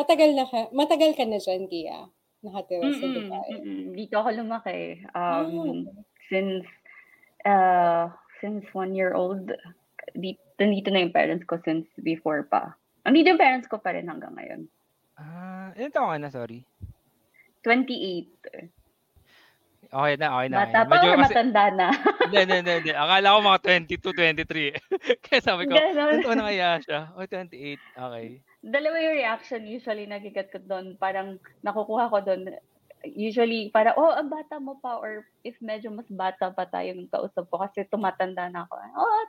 Matagal na ka matagal ka na diyan, Gia? Nakatira sa Mm, Dubai? mm. Dito ako lumaki, Ah, um, since, ah, since 1 year old. Di nandito na yung parents ko since before pa. Nandito yung parents ko pa rin hanggang ngayon. Ah, ilang taon ka na, sorry? 28. Okey na, okey na, Bata na. pa Medyo or kasi matanda na? hindi, hindi, hindi, hindi. Akala ko mga 22, 23 eh. Kaya sabi ko, Gano'n. taon na kaya siya? Oh, 28, okey. Dalawa yung reaction usually nagiget ko dun, parang nakukuha ko dun, usually parang, "Oh, ang bata mo pa," or if medyo mas bata pa tayo yung kausap ko kasi tumatanda na ako, "Oh,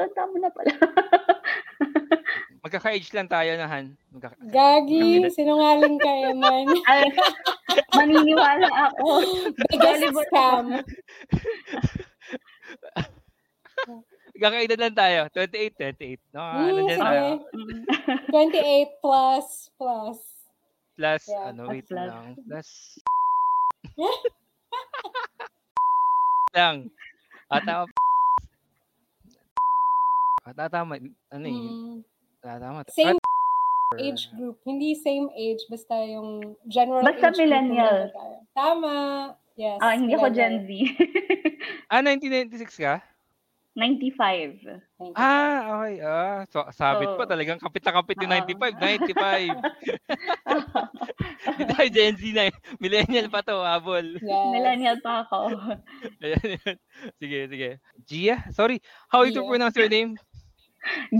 tanda mo na pala." Magkaka-age lang tayo na, Han. Magkaka Gagi, sinungaling ka, Eman. Ay, maniniwala ako. Biggest scam. ako. Magkakaedad lang tayo, 28, 28 'no, ano Hmm, diyan sige. tayo. Mm. 28 plus, plus. Plus Yeah. ano, Plus, wait plus. lang, plus lang. Ah, tama. Ah, tatama ano, eh, Hmm. tatama. Same or age group, hindi same age, basta yung general Basta age group millennial. tayo. Tama, yes, Ah, hindi ako Gen millennial. Z. Ah, 1996 ka? 95. 95. Ah, okey. Ah, so sabit pa Oo. talagang kapit na kapit yung Oo. 95, 95. Hindi tayo Gen Z na, eh, millennial pa 'to, habol. Yes. Millennial pa ako. Ayan, ayan. Sige, sige. Gia? Sorry, how you to Gia. pronounce your name?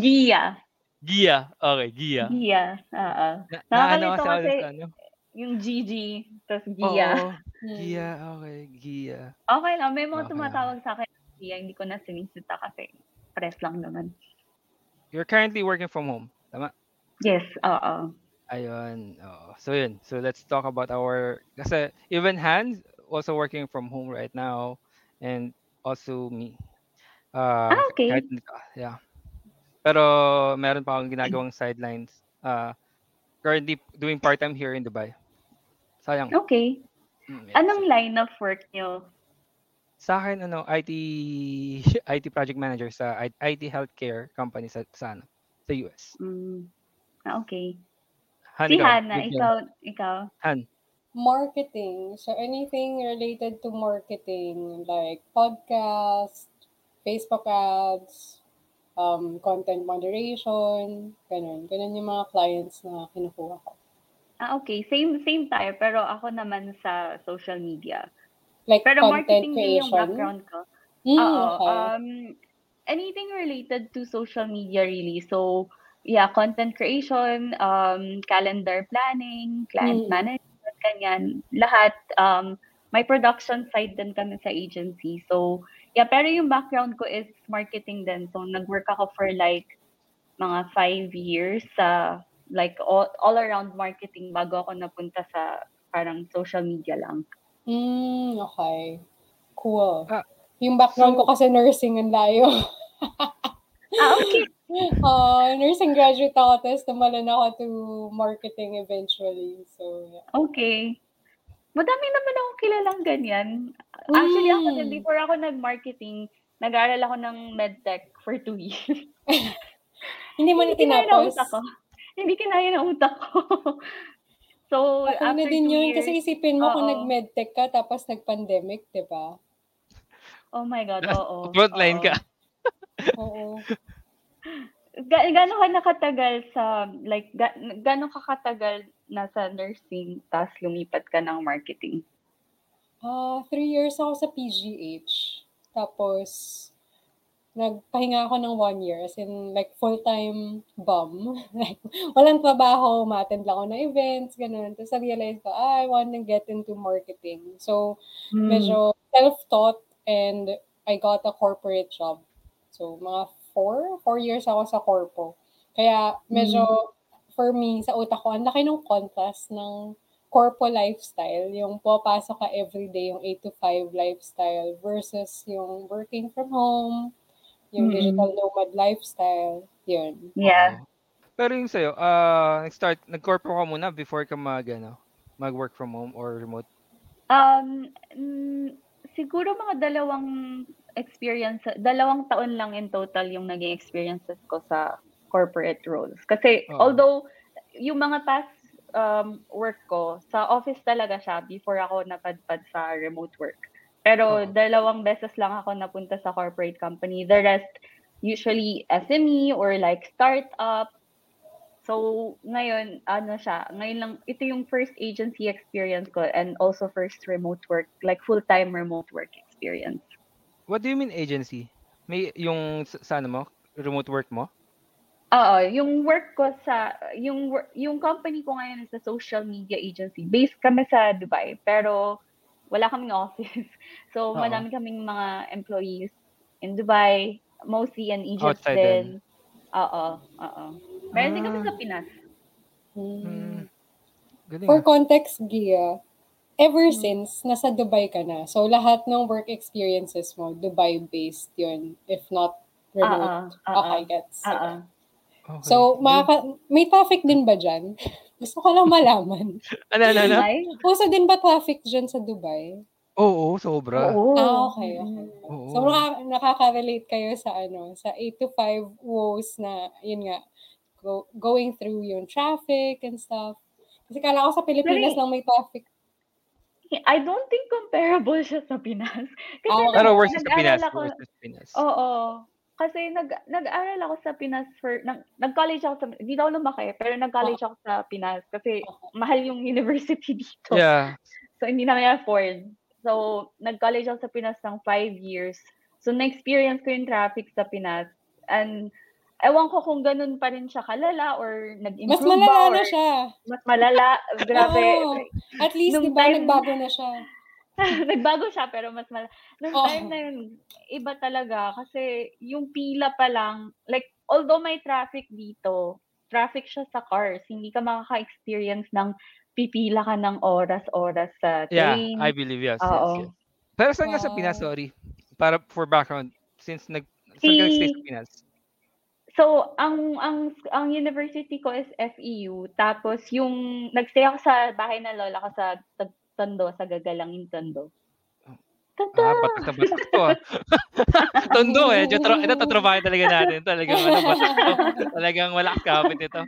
Gia. Gia, okey, Gia. Gia, oo. Na naano Nakakalito kasi sa ano yung Gigi, tas Gia. Oo, Hmm. Gia, okey, Gia. Okey lang, may mga lang. tumatawag sa'kin Gia, hindi ko na sinisita kasi press lang naman. You're currently working from home, tama? Yes, oo. Ayun, oo. So yun, so let's talk about our kasi even Hans also working from home right now and also me. Ah, Ah, okey. kahit yeah. Pero meron pa akong ginagawang sidelines, ah, currently doing part-time here in Dubai. Sayang. Okey. Mm, yes. Anong line of work niyo? Sa'kin ano, IT IT project manager sa IT healthcare company sa sa ano, sa US. Hmm. Ah, okey. Han, Si ikaw, Hannah, bigyan. ikaw ikaw? Han. Marketing. So anything related to marketing like podcast, Facebook ads, um, content moderation, ganun. Ganun yung mga clients na kinukuha ko. Ah, okey. Same same tayo, pero ako naman sa social media. Like Pero content marketing din yung creation? background ko. Oo, okay. um, anything related to social media really. So, yeah, content creation, um, calendar planning, client Mm. management, ganyan. Lahat, um, may production side din kami sa agency. So, yeah, pero yung background ko is marketing din. So, nag-work ako for like mga 5 years sa like all, all around marketing bago ako napunta sa parang social media lang. Hmm, okay. Cool. Ah, Yung background ko so kasi nursing, ang layo. Ah, okey. Oo, nursing graduate ako tapos tumalon ako to marketing eventually. So, yeah. Okey. Madami naman akong kilalang ganyan. Actually ako din Hmm. before ako nag-marketing, nag-aral ako ng medtech for 2 years. Hindi mo na Hindi kinaya ng utak tinapos? ko. Hindi kinaya ng utak ko. So, na after din 2 yun. years Kasi isipin mo kung oo. nag-medtech ka tapos nag-pandemic, di ba? Oh my God, oo, Frontline oo. ka. Oo. Ga gaano ka nakatagal sa like ga gaano ka katagal nasa nursing ta's lumipat ka ng marketing? Ah, 3 years ako sa PGH. Tapos nagpahinga ako ng 1 year as in like full-time bum. Like walang trabaho, uma-attend lang ako ng events, gano'n. Tapos na-realize ko, ah, I wanna get into marketing. So, Hmm. medyo self-taught and I got a corporate job. So, mga 4, 4 years ako sa corpo. Kaya medyo Hmm. for me, sa utak ko, ang laki nung contrast ng corpo lifestyle, yung pumapasok ka everyday, yung 8 to 5 lifestyle versus yung working from home, yung digital Mm. nomad lifestyle, yun. Yeah. Oo. Pero yung sa'yo, ah, nag-start nag-corpo ka muna before ka mag-ano, mag-work from home or remote? Um, hmm, siguro mga dalawang experience dalawang taon lang in total yung naging experiences ko sa corporate roles. Kasi Oo. although yung mga past um, work ko, sa office talaga siya before ako napadpad sa remote work. Pero Oo. dalawang beses lang ako napunta sa corporate company. The rest, usually SME or like startup. So, ngayon, ano siya, ngayon lang, ito yung first agency experience ko and also first remote work, like full-time remote work experience. What do you mean agency? May yung sa, ano mo? Remote work mo? Oo, yung work ko sa yung yung company ko ngayon is a social media agency. Based kami sa Dubai, pero wala kaming office. So, Oo. madami kaming mga employees in Dubai, mostly in Egypt Outside din. Oo, oo. Meron din kami Ah. sa Pinas. Hmm. Hmm. Galing. For ah. context, Gia, ever Hmm. since nasa Dubai ka na, so lahat ng work experiences mo, Dubai-based yun, if not remote. Oo, oo, Okay, gets. Okay. So, Galing. makaka- may traffic din ba dyan? Gusto ko lang malaman. ano, ano, ano? Dubai? Uso din ba traffic dyan sa Dubai? Oo, sobra. Oo. Ah, okay, okay. Oo. So, naka- nakaka-relate kayo sa ano, sa 8 to 5 woes na, yun nga, go, going through yung traffic and stuff. Kasi kala ko sa Pilipinas Sorry. lang may traffic. I don't think comparable siya sa Pinas. Kasi Ah, okay. Pero worse sa nag-aral Pinas. ako, Worse sa Pinas. Oo. Kasi nag nag-aral ako sa Pinas for nag, nag-college ako sa dito ako lumaki, pero nag-college ako sa Pinas kasi mahal yung university dito. Yeah. So hindi namin afford. So nag-college ako sa Pinas ng five years. So na-experience ko yung traffic sa Pinas and ewan ko kung ganun pa rin siya kalala or Mas nag-improve ba malala or na siya. mas malala. Grabe. Oo. At least, Nung di ba, time- nagbago na siya. Nagbago siya pero mas mal Nung Oo. time na yun, iba talaga kasi yung pila pa lang, like although may traffic dito, traffic siya sa cars, hindi ka makaka-experience ng pipila ka ng oras-oras sa Yeah, train. I believe yes. Oo. yes, yes. Pero saan ka sa Pinas, sorry? Para for background, since nag saan ka nag-stay sa Si- Pinas? So, ang ang ang university ko is FEU, tapos yung nagstay ako sa bahay ng lola ko sa T- Tondo, sa Gagalangin Tondo. Tondo! Ah, batas na batas to ah. Tondo eh. Ito, tra- ito tatrabahin talaga natin. Talagang ano, batas to. Talagang wala kapit ito.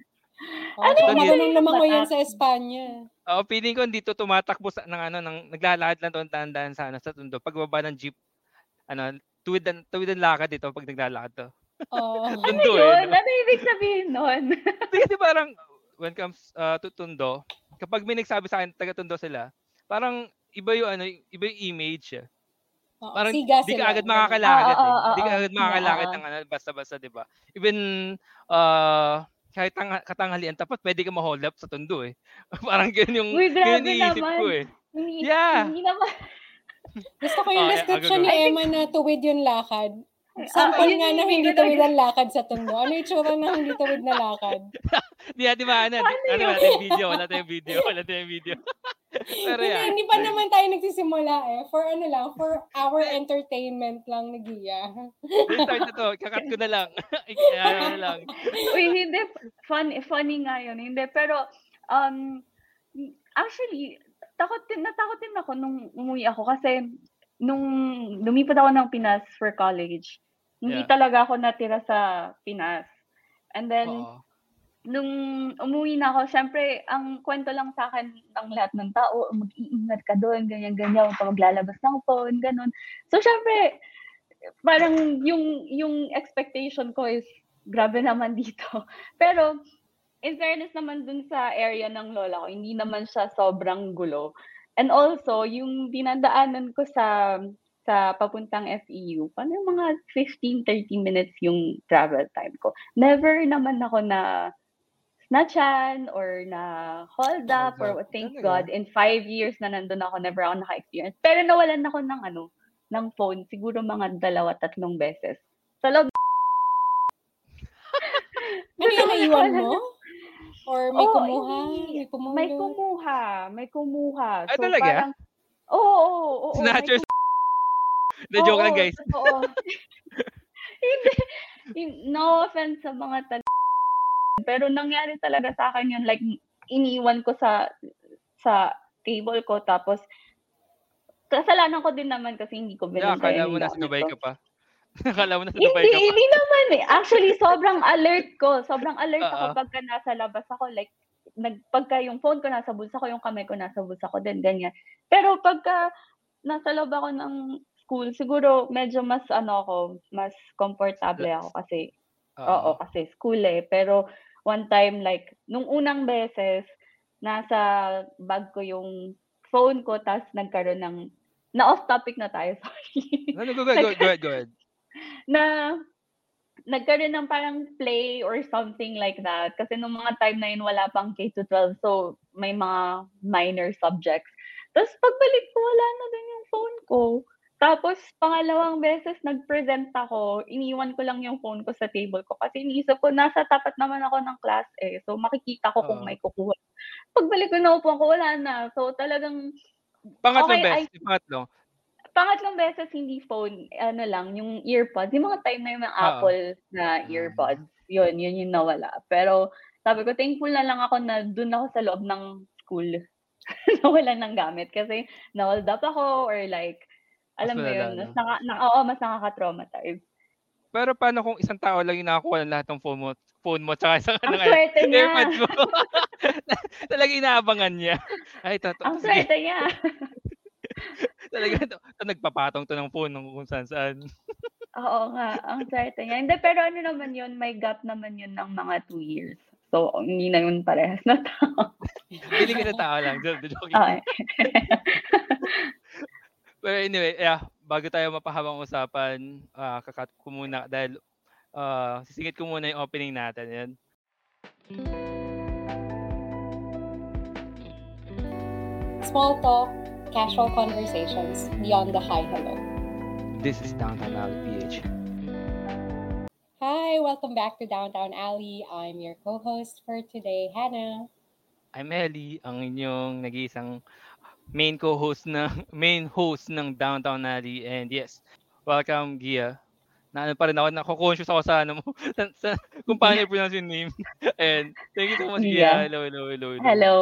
Oh, ano yun? Marunong naman ko yun Batas. sa Espanya. Oo, feeling ko dito tumatakbo sa, ng ano, ng, naglalakad lang doon tandaan sa, ano, sa Tondo. Pagbaba ng jeep, ano, tuwid ang, tuwid ang lakad dito pag naglalakad to. Oh. Ano Tondo yun? eh. no? Ano ibig sabihin nun? Kasi parang, when comes uh, to Tondo, kapag may nagsabi sa akin, taga Tondo sila, parang iba yung ano, iba yung image eh. Oo, Parang siga di sila. ka agad makakalakad Oo, eh. oo, Di ka agad makakalakad ng ano, basta-basta, di ba? Even, uh, kahit tang katanghalian tapat, pwede ka ma-hold up sa Tondo eh. parang ganyan yung, Uy, yung iniisip ko eh. Hindi, Yeah. hindi naman. Gusto ko yung Oh, description ni. Emma na tuwid yung lakad. Ah, Sample yun nga na hindi tuwid ang lakad sa tundo. Ano yung tsura ng hindi tuwid na lakad? Di, di ba, ano, Ano ano, yun? wala tayong video, wala tayong video, wala tayong video. Pero Hindi, hindi pa naman tayo nagsisimula eh. For ano lang, for our entertainment lang ni Gia. Restart na to, kakat ko na lang. Kaya na lang. Uy, hindi. Fun, funny nga yun. Hindi, pero, um, actually, takot din, natakot din ako nung umuwi ako kasi nung lumipat ako ng Pinas for college, hindi Yeah. talaga ako natira sa Pinas. And then, Oo. nung umuwi na ako, syempre, ang kwento lang sa akin ng lahat ng tao, mag-iingat ka doon, ganyan-ganyan, ka maglalabas ng phone, ganun. So, syempre, parang yung, yung expectation ko is, grabe naman dito. Pero, in fairness naman dun sa area ng lola ko, hindi naman siya sobrang gulo. And also, yung dinadaanan ko sa sa papuntang FEU, paano yung mga 15-30 minutes yung travel time ko. Never naman ako na snatchan or na hold up Hold or thank? God in five years na nandun ako never ako naka-experience. Pero nawalan ako ng ano, ng phone siguro mga dalawa tatlong beses. Sa loob Ano yung naiwan mo? Or may Oo, kumuha? hindi. May kumuha? may kumuha, may kumuha. Ah, talaga? parang Oo, oo, oo. may Snatchers. Na joke lang Oo, guys. totoo. Hindi. Hin- No offense sa mga tal Pero nangyari talaga sa akin yun. Like, iniwan ko sa sa table ko. Tapos, kasalanan ko din naman kasi hindi ko Yeah, binuntayan akala mo Dubai ko. ka pa. akala mo Dubai Hindi, ka pa. hindi naman eh. Actually, sobrang alert ko. Sobrang alert ako Oo. pagka nasa labas ako. Like, nag pagka yung phone ko nasa bulsa ko, yung kamay ko nasa bulsa ko din, ganyan. Pero pagka nasa loob ako ng school, siguro medyo mas ano ako, mas komportable ako kasi oo, Oo. kasi school eh. Pero one time like nung unang beses, nasa bag ko yung phone ko ta's nagkaroon ng na off topic na tayo, sorry. No, no, go go go go go ahead. Na nagkaroon ng parang play or something like that. Kasi nung mga time na yun, wala pang K-12. So, may mga minor subjects. Tapos pagbalik ko, wala na din yung phone ko. Tapos, pangalawang beses nag-present ako, iniwan ko lang yung phone ko sa table ko. Kasi iniisip ko, nasa tapat naman ako ng class eh. So, makikita ko kung Oo. may kukuha. Pagbalik ko na upuan ko, wala na. So, talagang Pangatlong Okay, beses, I- pangatlo. pangatlong beses hindi phone, ano lang, yung earpods. Yung mga time na yung mga Oo. Apple na earpods. Yun, yun yung nawala. Pero sabi ko, thankful na lang ako na dun ako sa loob ng school. Nawalan ng gamit. Kasi na-hold up ako or like, alam mo malala, yun, no? mas, naka, na, oo, mas nakaka-traumatize. Pero paano kung isang tao lang yung nakakuha ng lahat ng phone mo, phone mo tsaka isang Ang ng ano, swerte niya. Mo? Talaga inaabangan niya. Ay, to, to, Ang sige. swerte niya. Talaga to, to, nagpapatong to ng phone ng kung saan saan. Oo nga, ang swerte niya. Hindi, pero ano naman yun, may gap naman yun ng mga two years. So, hindi na yun parehas na tao. Pili ka na tao lang. Joke, joke. Okay. Pero anyway, yeah, bago tayo mapahabang usapan, ah kakat ko muna dahil ah sisingit ko muna yung opening natin. Yan. Small talk, casual conversations beyond the hi hello. This is Downtown Alley PH. Hi, welcome back to Downtown Alley. I'm your co-host for today, Hannah. I'm Ellie, ang inyong nag-iisang main co-host ng main host ng Downtown Alley and yes, welcome Gia. Na ano pa rin ako, nako-conscious ako sa ano mo, sa, sa, kung paano i-pronounce yung name. and thank you so much Gia. Gia. Hello, hello, hello. Hello.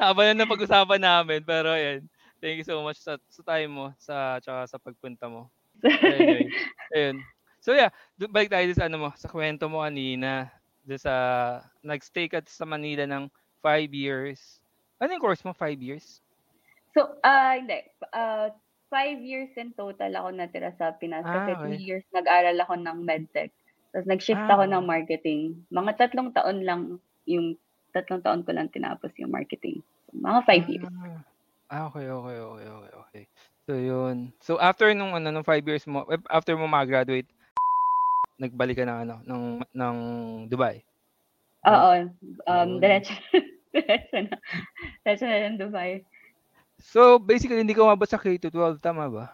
Tama na ng pag-usapan namin pero ayan. Thank you so much sa, sa time mo, sa tsaka sa pagpunta mo. Anyway, ayun. So yeah, do- balik tayo sa ano mo, sa kwento mo kanina, sa nag-stay ka sa Manila ng five years. Ano yung course mo? Five years? So, ah hindi. Uh, five years in total ako natira sa Pinas. Ah, kasi two okay. years nag-aral ako ng medtech. Tapos nag-shift Ah, ako okay. ng marketing. Mga tatlong taon lang yung tatlong taon ko lang tinapos yung marketing. So, mga five years. Ah, Ah, okay, okay, okay, okay, okay. So yun. So after nung ano nung five years mo, eh, after mo mag-graduate, nagbalik ka ng ano ng ng Dubai. Oo. Um, Yun. diretso. na. Diretso na ng Dubai. So basically hindi ka umabot sa K-12 tama ba?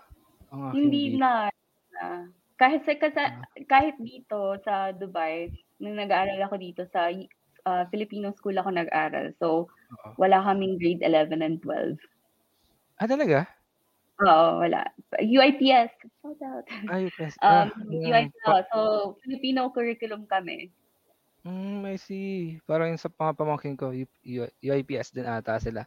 Ang Hindi na. na. Kahit sa kasi, Ah. kahit dito sa Dubai, nung nag-aaral ako dito sa ah, Filipino school ako nag-aral. So, Oo. wala kaming grade 11 and 12. Ah, talaga? Oo, wala. UIPS. Shout out. Ay, yes. Um, Ah, UIPS. pa- So, Filipino curriculum kami. Mm, I see. Parang yung sa mga pamangkin ko, U- U- UIPS din ata sila.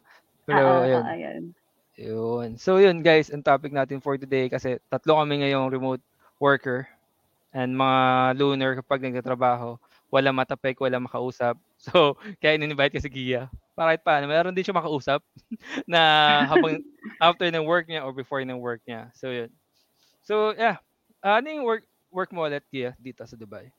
Pero ah, ayun, ah, ayun. yun. So yun guys, ang topic natin for today kasi tatlo kami ngayong remote worker and mga loner kapag nagtatrabaho, wala matapek, wala makausap. So, kaya in-invite ko si Gia. Para kahit paano, meron din siya makausap na habang after ng work niya or before ng work niya. So yun. So yeah, Ah, ano yung work work mo ulit Gia dito sa Dubai?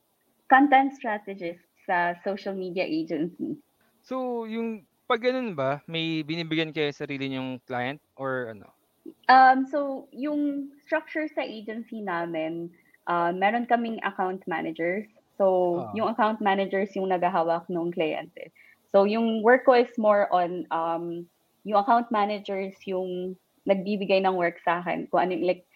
Content strategist sa social media agency. So, yung pag ganun ba, may binibigyan kayo sarili niyong client or ano? Um, so, yung structure sa agency namin, uh, meron kaming account managers. So, Ah. yung account managers yung naghahawak ng kliyente. So, yung work ko is more on, um, yung account managers yung nagbibigay ng work sa akin. Kung ano, like,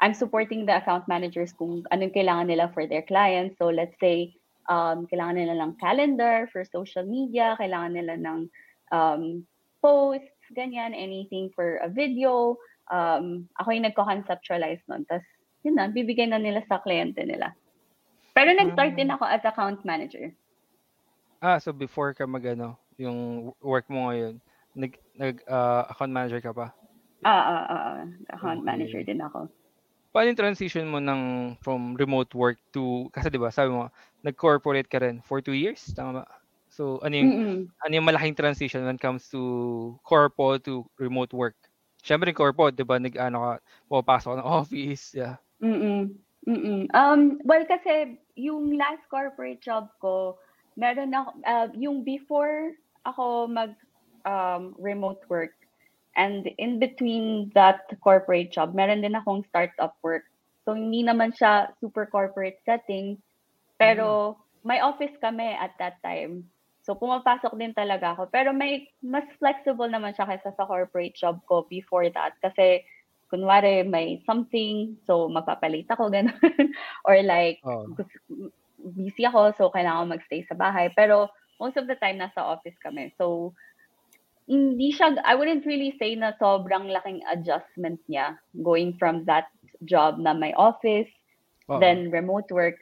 I'm supporting the account managers kung anong kailangan nila for their clients. So, let's say, um, kailangan nila ng calendar for social media, kailangan nila ng um, posts, ganyan, anything for a video. Um, ako yung nagko-conceptualize nun. Tapos, yun na, bibigay na nila sa kliyente nila. Pero nag-start din ako as account manager. Ah, so before ka mag ano, yung work mo ngayon, nag nag ah, account manager ka pa. Ah, ah, ah, ah, account Okay. manager din ako. Paano yung transition mo ng from remote work to kasi 'di ba, sabi mo nag-corporate ka rin for two years, tama ba? So ano yung Mm. ano yung malaking transition when it comes to corpo to remote work? Siyempre corpo, 'di ba, nag-ano ka, pumapasok ng office, yeah. Mm. Mm. Um, well, kasi yung last corporate job ko, meron ako, uh, yung before ako mag um, remote work, and in between that corporate job, meron din akong startup work. So hindi naman siya super corporate setting, pero may office kami at that time. So pumapasok din talaga ako. Pero may mas flexible naman siya kaysa sa corporate job ko before that kasi kunwari may something, so magpapalit ako, ganun. Or like, gus- busy ako, so kailangan magstay sa bahay. Pero most of the time, nasa office kami. So, hindi siya, I wouldn't really say na sobrang laking adjustment niya going from that job na may office, Oo. then remote work.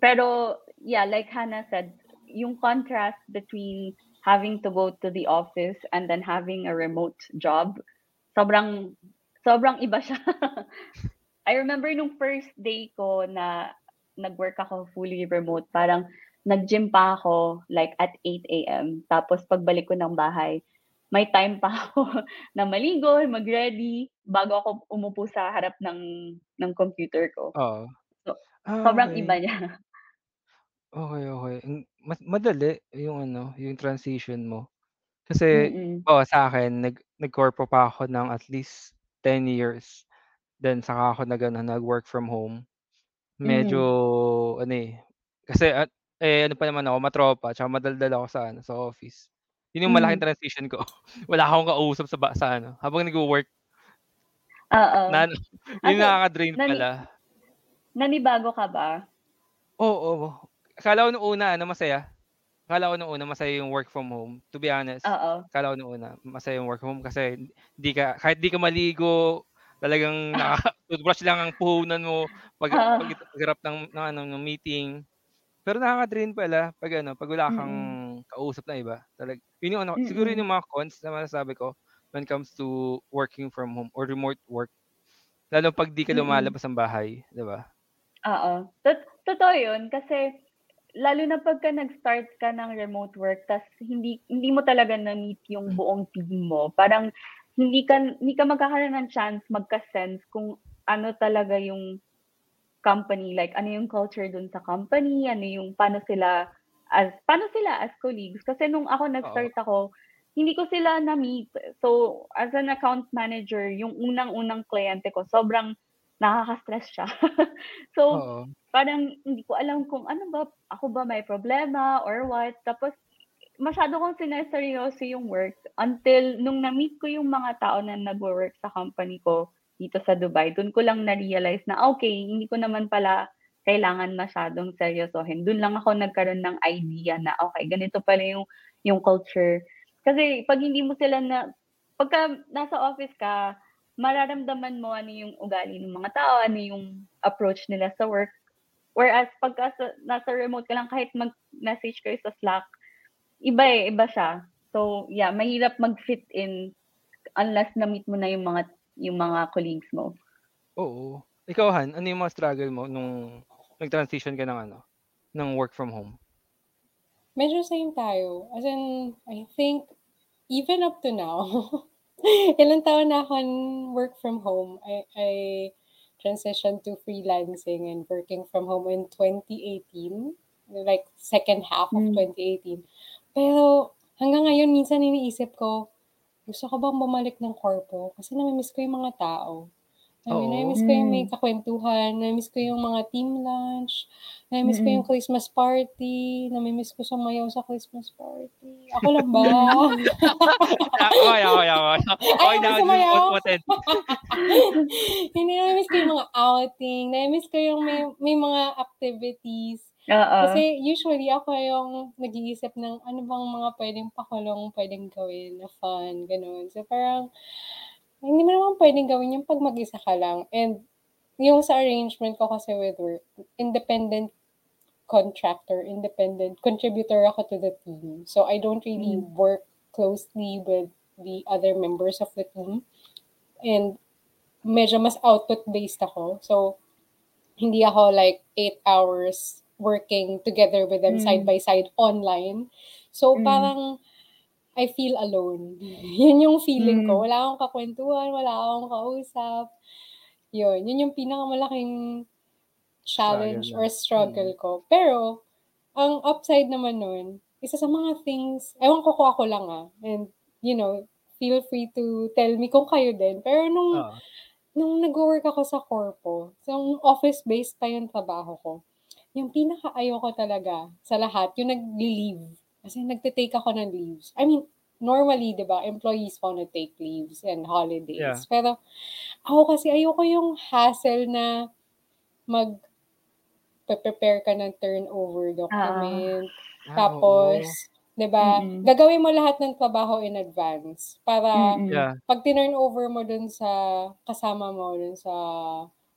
Pero, yeah, like Hannah said, yung contrast between having to go to the office and then having a remote job, sobrang, sobrang iba siya. I remember nung first day ko na nag-work ako fully remote, parang nag-gym pa ako like at 8 a.m. Tapos pagbalik ko ng bahay, may time pa ako na maligo, mag-ready, bago ako umupo sa harap ng ng computer ko. Oo. So, Ah, Sobrang iba niya. Okey. Hmm, mas madali yung ano, yung transition mo. Kasi Mm. oo, sa'kin nag nag-corpo pa ako ng at least 10 years, then saka ako nag-ano, nag-work from home. Medyo Mhm. ano, eh, kasi at eh, ano pa naman ako, matropa tsaka madaldal ako sa ano, sa office. Yun yung malaking Hmm. transition ko. Wala akong kausap sa sa ano, habang nagwo-work. Oo. Na ano, yun so nakaka-drain nani pala. nanibago ka ba? Oo. Akala ko nung una ano, masaya. Akala ko nung una masaya yung work from home. To be honest, Oo. akala ko nung una masaya yung work from home kasi di ka kahit di ka maligo, talagang naka-toothbrush lang ang puhunan mo pag Oo. pag pagharap ng ng ano, ng meeting. Pero nakaka-drain pala 'pag ano, 'pag wala kang Mm. Kausap na iba. Talag yun yung ano, siguro yun Mm. yung mga cons na masasabi ko when it comes to working from home or remote work. Lalo 'pag di ka Mm. lumalabas ng bahay, 'di ba? Oo. Tot totoo yun kasi lalo na pagka nag-start ka ng remote work ta's hindi hindi mo talaga na-meet yung buong team mo, parang hindi ka hindi ka magkakaroon ng chance magka-sense kung ano talaga yung company, like ano yung culture dun sa company, ano yung paano sila as paano sila as colleagues. Kasi nung ako nag-start ako, hindi ko sila na-meet. So, as an account manager, yung unang-unang kliyente ko, sobrang nakaka-stress siya. So, Oo. parang hindi ko alam kung ano ba, ako ba may problema or what. Tapos masyado kong sinerseryoso yung work until nung na-meet ko yung mga tao na nagwo-work sa company ko dito sa Dubai, dun ko lang na-realize na okey, hindi ko naman pala kailangan masyadong seryosohin. Dun lang ako nagkaroon ng idea na okey, ganito pala yung yung culture. Kasi 'pag hindi mo sila na pagka nasa office ka, mararamdaman mo ano yung ugali ng mga tao, ano yung approach nila sa work. Whereas pagka sa nasa remote ka lang kahit mag-message kayo sa Slack, iba, eh, iba siya. So, yeah, mahirap mag-fit in unless na-meet mo na yung mga yung mga colleagues mo. Oo. Ikaw, Han, ano yung mga struggle mo nung nag-transition ka ng ano, ng work from home? Medyo same tayo. As in, I think even up to now, ilang taon na akong work from home. I I transitioned to freelancing and working from home in 2018, like second half of Hmm. 2018. Pero hanggang ngayon minsan iniisip ko, gusto ko bang bumalik ng corpo kasi nami-miss ko yung mga tao. I mean, Oo. nami-miss ko yung may Hmm. kakwentuhan, nami-miss ko yung mga team lunch, nami-miss ko yung Mm. Christmas party, nami-miss ko sumayaw sa Christmas party. Ako lang ba? Okey, okey, okey. Okey Ayaw na mo dun sumayaw? umattend. Hindi, nami-miss ko yung mga outing, nami-miss ko yung may may mga activities. Oo. Kasi usually ako yung nag-iisip ng ano bang mga puwedeng pakulong puwedeng gawin na fun, gano'n. So, parang hindi mo naman puwedeng gawin yun 'pag mag-isa ka lang and yung sa arrangement ko kasi with work, independent contractor, independent contributor ako to the team. So, I don't really Hmm. work closely with the other members of the team and medyo mas output-based ako. So, hindi ako like 8 hours working together with them side Hmm. by side online. So, Mm. parang I feel alone. Yun yung feeling ko. Mm. Wala akong kakwentuhan, wala akong kausap. Yun, yun yung pinakamalaking challenge or struggle Mm. ko. Pero, ang upside naman nun, isa sa mga things, ewan ko kung ako lang ah, and, you know, feel free to tell me kung kayo din. Pero nung, Oo. nung nag-work ako sa corpo, so office-based pa yung trabaho ko, yung pinaka-ayoko talaga sa lahat, yung nag-leave. Kasi nagte-take ako ng leaves. I mean, normally, di ba, employees wanna take leaves and holidays. Yeah. Pero, ako kasi ayoko yung hassle na mag prepare ka ng turnover document. Ah, Tapos, oo. 'di ba, Mm. gagawin mo lahat ng trabaho in advance para Mm. Yeah. pag tinurnover mo dun sa kasama mo, dun sa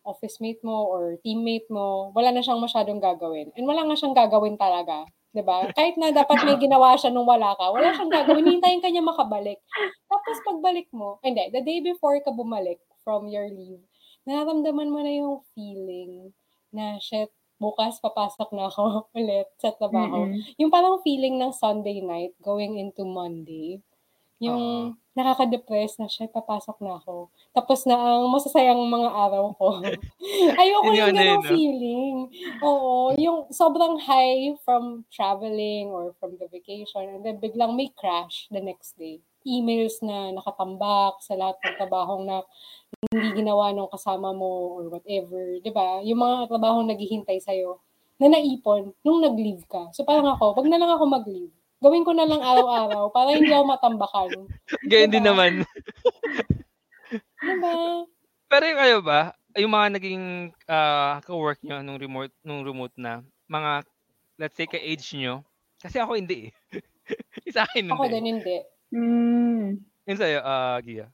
office mate mo or teammate mo, wala na siyang masyadong gagawin. And wala nga siyang gagawin talaga, 'di ba? Kahit na dapat may ginawa siya nung wala ka, wala siyang gagawin. Hihintayin ka niya makabalik. Tapos pagbalik mo, hindi, the day before ka bumalik from your leave, nararamdaman mo na yung feeling na, shit, bukas papasok na ako ulit sa trabaho. Mm. Yung parang feeling ng Sunday night going into Monday, yung nakaka-depress na, shit, papasok na ako. Tapos na ang masasayang mga araw ko. Ayoko Yun yung yun, ganong no? feeling. Oo, yung sobrang high from traveling or from the vacation and then biglang may crash the next day. Emails na nakatambak sa lahat ng trabahong na hindi ginawa nung kasama mo or whatever, 'di ba? Yung mga trabahong naghihintay sa'yo na naipon nung nag-leave ka. So parang ako, wag na lang ako mag-leave. Gawin ko na lang araw-araw para hindi ako matambakan. Ganyan din Diba? naman. Diba? Pero yung kayo ba, yung mga naging ah, ka-work nyo nung remote, nung remote na, mga, let's say, ka-age nyo, kasi ako hindi eh. Sa akin Ako hindi. din hindi. Mm. Yun sa'yo, ah, Gia.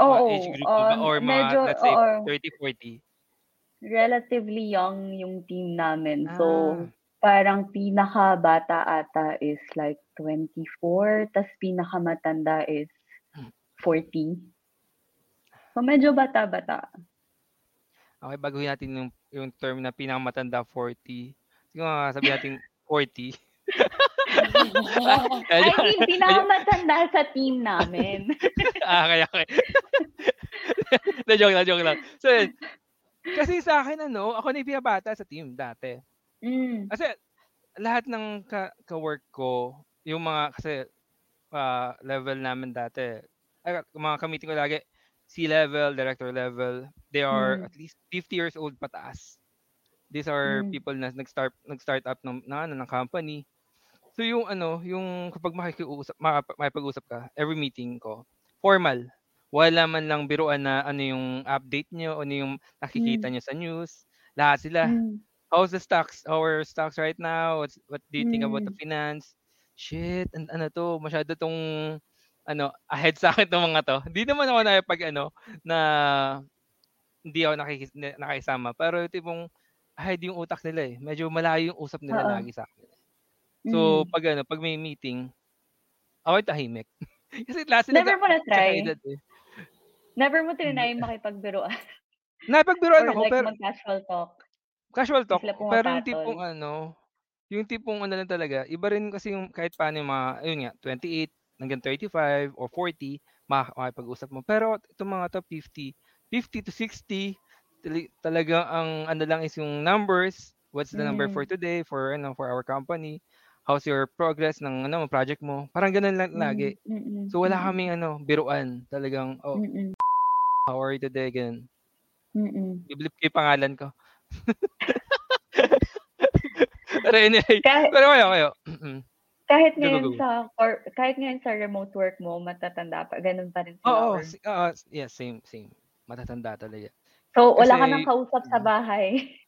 Oo, age group nyo ba? um, Or mga, medyo, let's say, oo, 30, 40. relatively young yung team namin. So, Ah. Parang pinaka-bata ata is like 24, tas pinaka-matanda is 40. So, medyo bata-bata. Okay, baguhin natin yung, yung term na pinakamatanda 40. Siguro nga sabihin natin 40. I mean, pinaka-matanda sa team namin. ah, kaya, kaya. na joke lang, joke lang. So. Kasi sa akin, ano, ako na yung pinabata sa team dati. Mm. Kasi, lahat ng ka, ka-work ko, yung mga, kasi, ah, level namin dati, ay, mga ka-meeting ko lagi, C-level, director level, they are Mm. at least 50 years old pataas. These are Mm. people na nag-start nag-start up ng, ng, ano, ng company. So yung ano, yung kapag makikiusap, makap- makipag-usap ka, every meeting ko, formal. Wala man lang biruan na ano yung update nyo, ano yung nakikita Mm. nyo sa news. Lahat sila. Mm. How's the stocks? Our stocks right now? What's, what do you think about the Mm. finance? Shit, an- ano to, masyado tong ano, ahead sa akin tong mga to. Hindi naman ako na pag ano, na hindi ako nakikis, na- nakisama. Pero tipong ahead yung utak nila eh. Medyo malayo yung usap nila Oo. lagi sa akin. So, Mm. pag ano, pag may meeting, ako tahimik. Kasi sila Never mo na tsaka try? edad eh. Never mo trinay makipagbiruan? Napagbiruan Or ako, like pero mag-casual talk? Casual talk. sila Pero yung pumapatol? tipong ano, yung tipong ano lang talaga, iba rin kasi yung kahit paano yung mga, ayun nga, 28 hanggang 35 or 40, mak- makipag-usap mo. Pero itong mga to 50, 50 to 60, tali- talaga ang ano lang is yung numbers, what's the number for Mm. today, for ano, for our company, how's your progress ng ano, project mo. Parang ganun lang lagi. Mm, mm, So wala mm, kaming ano, biruan. Talagang, oh, mm, how are you today? Ganun. mm, mm. Biblip ko yung pangalan ko. Pero anyway, Kahit, pero kayo, kayo. Kahit ngayon sa or, kahit ngayon sa remote work mo, matatanda pa, ganun pa rin sila. Oo, or- si- oo, yeah, same, same. Matatanda talaga. So, wala ka Kasi- nang kausap sa Mm. bahay.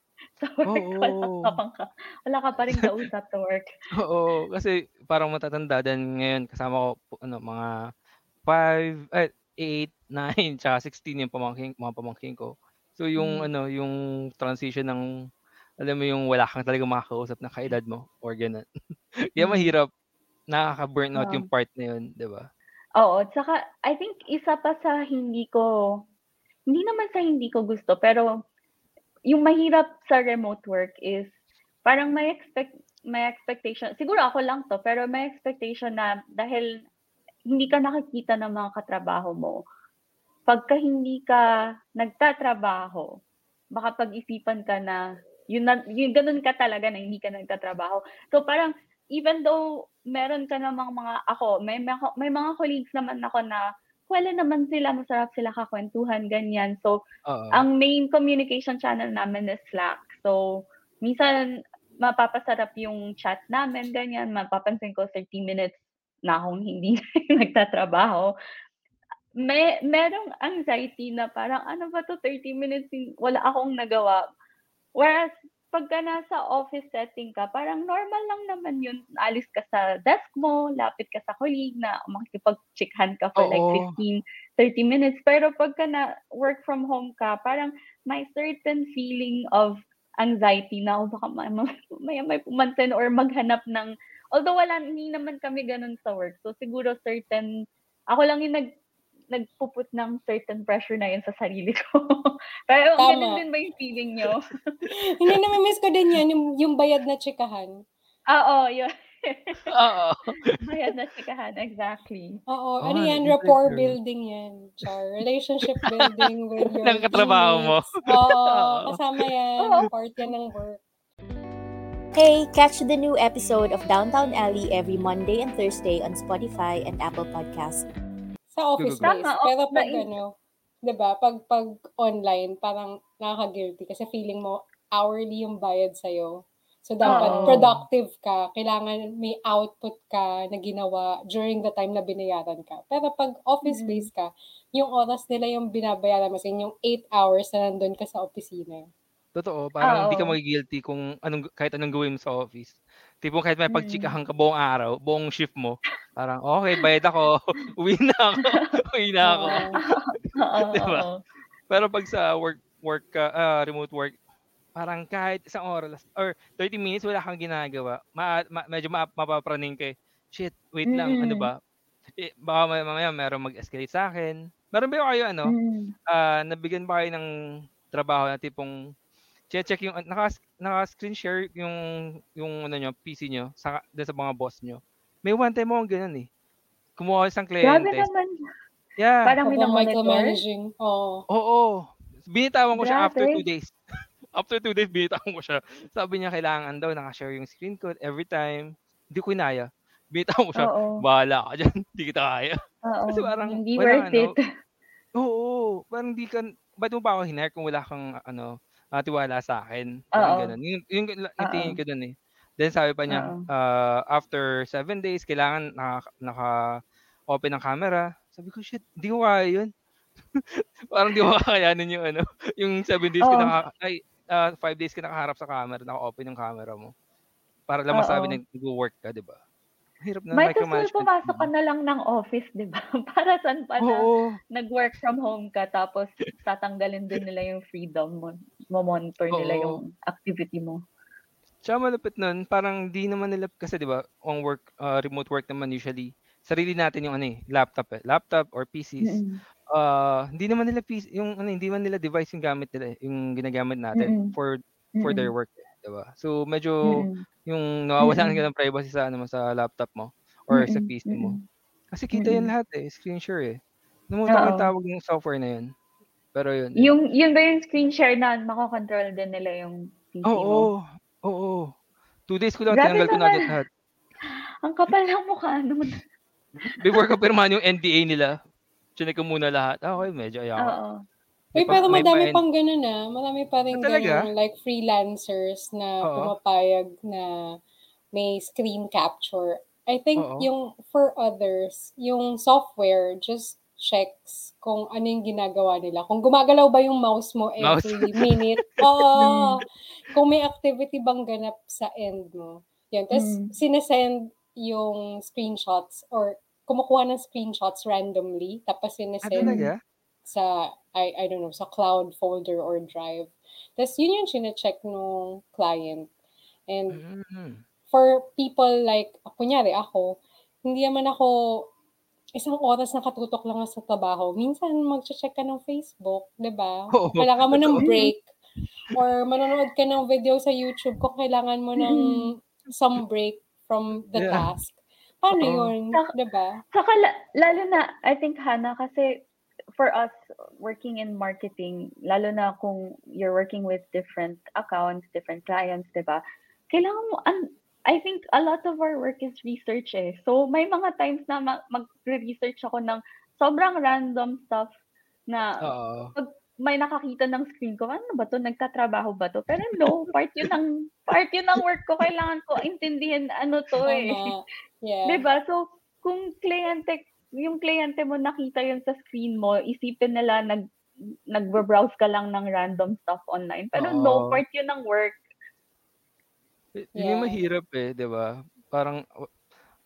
sa work, wala Oo. ka, pang ka, wala ka pa rin kausap sa work. Oo, kasi parang matatanda din ngayon kasama ko ano mga 5 eh 8, 9, tsaka 16 yung pamangkin, mga pamangkin ko. So yung Mm. ano, yung transition ng alam mo yung wala kang talaga makakausap na kaedad mo or ganun. Kaya Mm. mahirap nakaka-burnout yung part na yun, 'di ba? Oo, tsaka I think isa pa sa hindi ko, hindi naman sa hindi ko gusto, pero yung mahirap sa remote work is parang may expect, may expectation, siguro ako lang to, pero may expectation na dahil hindi ka nakikita ng mga katrabaho mo, pagka hindi ka nagtatrabaho, baka pag-isipan ka na yun, na, yun ganun ka talaga na hindi ka nagtatrabaho. So parang even though meron ka namang mga ako, may mga, may mga colleagues naman ako na wala naman sila, masarap sila kakwentuhan, ganyan. So, Oo. ang main communication channel namin is Slack. So, minsan mapapasarap yung chat namin, ganyan. Mapapansin ko 30 minutes na akong hindi nagtatrabaho. May, merong anxiety na parang, ano ba to 30 minutes, wala akong nagawa. Whereas, pagka nasa office setting ka, parang normal lang naman yun. Alis ka sa desk mo, lapit ka sa colleague na makikipag-chikhan ka for Oo. like 15, 30 minutes. Pero pagka na work from home ka, parang may certain feeling of anxiety na oh, baka may, may, may pumansin or maghanap ng, although wala, hindi naman kami ganun sa work. So siguro certain, ako lang yung nag, nagpuput ng certain pressure na yun sa sarili ko. Pero Tama. ganun din ba yung feeling nyo? Hindi na miss ko din yan, yung, yung bayad na chikahan. Oo, yun. Oo. Bayad na sikahan, exactly. Oo, Oo, ano yan, rapport building yan. Char. Relationship building with your Ng katrabaho mo. Oo, Oo. kasama yan. Oo. Part yan ng work. Hey, catch the new episode of Downtown Alley every Monday and Thursday on Spotify and Apple Podcasts. Sa office Tama, oh, Pero pag ano, 'di ba? Pag pag online, parang nakaka-guilty kasi feeling mo hourly yung bayad sa So dapat Oo. productive ka, kailangan may output ka na ginawa during the time na binayaran ka. Pero pag office Mm. based ka, yung oras nila yung binabayaran mo sa yung 8 hours na nandun ka sa opisina. Totoo, parang hindi ka Oo. magigilty kung anong kahit anong gawin mo sa office. Tipong kahit may pagchikahan ka buong araw, buong shift mo, parang okay, bayad ako, uwi na ako, uwi na ako. Oo. Diba? oo. Pero pag sa work work ka, ah, remote work, parang kahit isang oras or 30 minutes wala kang ginagawa, ma, ma- medyo ma, mapapraning ka eh. Shit, wait lang, ano Mm. ba? Eh, baka may- mamaya meron mag-escalate sa akin. Meron ba kayo ano, Mm. ah nabigyan ba kayo ng trabaho na tipong check yung naka naka screen share yung yung ano nyo, PC nyo sa sa mga boss nyo. May one time mo ganun eh. Kumuha ka isang Grabe kliyente. naman. Yeah. Parang Habang minomonitor. micromanaging. Oo. Oo. Binitawan ko siya after Grabe. two days. after two days, binitawan ko siya. Sabi niya, kailangan daw, nakashare yung screen code every time. Hindi ko inaya. Binitawan ko siya, Oo. bahala ka dyan, hindi kita kaya. Oo. Kasi parang Hindi worth ano, it. Oo, parang hindi ka, ba't mo pa ako hinire kung wala kang, ano, ah, tiwala sa akin? Parang Oo. ganun. Yung, yung, yung Oo. tingin ko dun eh. Then sabi pa niya, Oo. ah, after seven days, kailangan naka, naka-open ang camera. Sabi ko, shit, hindi ko kaya yun. parang di ko kakayanin yung ano, yung seven days ka Oo. naka, ay, ah, five days ka nakaharap sa camera, naka-open yung camera mo. Para lang masabi Oo. na nag-work ka, di ba? Hirap na Might as well micromanagement. pumasok ka na lang ng office, di ba? Para saan pa na Oo. nag-work from home ka tapos tatanggalin din nila yung freedom mo. Mo-monitor nila Oo. yung activity mo. Tsaka malapit nun, parang di naman nila, kasi di ba, on work, uh, remote work naman usually, sarili natin yung ano eh, laptop eh, laptop or PCs. Mm-mm. Uh, hindi naman nila PC, yung ano, hindi man nila device yung gamit nila, eh, yung ginagamit natin Mm-mm. for for their Mm-mm. work, eh, di ba? So medyo Mm-mm. yung nawawalan Mm-mm. ka ng privacy sa ano mo sa laptop mo or sa Mm-mm. PC mo. Mm-mm. Kasi kita yan Mm-mm. lahat eh, screen share eh. Numutok yung tawag ng software na yun. Pero yun. eh. Yung, yun ba yung screen share na makokontrol din nila yung PC Oo, mo? oo, oo. Two days ko lang, Grabe tinanggal ko na naman. agad lahat. Ang kapal ng mukha nun. Before ko pirmahan yung NDA nila, chinek ko muna lahat. Ah, okay, medyo ayaw. Oo. Uy, pero madami pa- pang ganun ah. Marami pa rin Ah, talaga? ganun, like freelancers na Oo. pumapayag na may screen capture. I think Oo. yung for others, yung software just checks kung ano yung ginagawa nila. Kung gumagalaw ba yung mouse mo Mouse. every minute. Oo. kung may activity bang ganap sa end mo. Yan. Tapos, Mm. sinesend yung screenshots or kumukuha ng screenshots randomly. Tapos, Ah, sinesend talaga? sa I I don't know sa cloud folder or drive. Tapos yun yung chine-check nung client. And Mm. for people like kunyari ako, hindi naman ako isang oras na katutok lang sa trabaho. Minsan magche-check ka ng Facebook, 'di ba? Oo, Kailangan mo ng break or manonood ka ng video sa YouTube kung kailangan mo ng some break from the Yeah. task. Paano Oo. yun? 'Di ba? Saka la- lalo na, I think Hannah, kasi for us working in marketing, lalo na kung you're working with different accounts, different clients, di ba? Kailangan mo, an- I think a lot of our work is research eh. So may mga times na ma- mag-research ako ng sobrang random stuff na Oo. may nakakita ng screen ko, ano ba to? Nagtatrabaho ba to? Pero no, part yun ng, part yun ng work ko. Kailangan ko intindihin ano to eh. Yeah. 'Di ba? So, kung kliyente, yung kliyente mo nakita yun sa screen mo, isipin nila nag nagbo-browse ka lang ng random stuff online. Pero Oo. no, part yun ng work. Yun yung Yeah. mahirap eh, 'di ba? Parang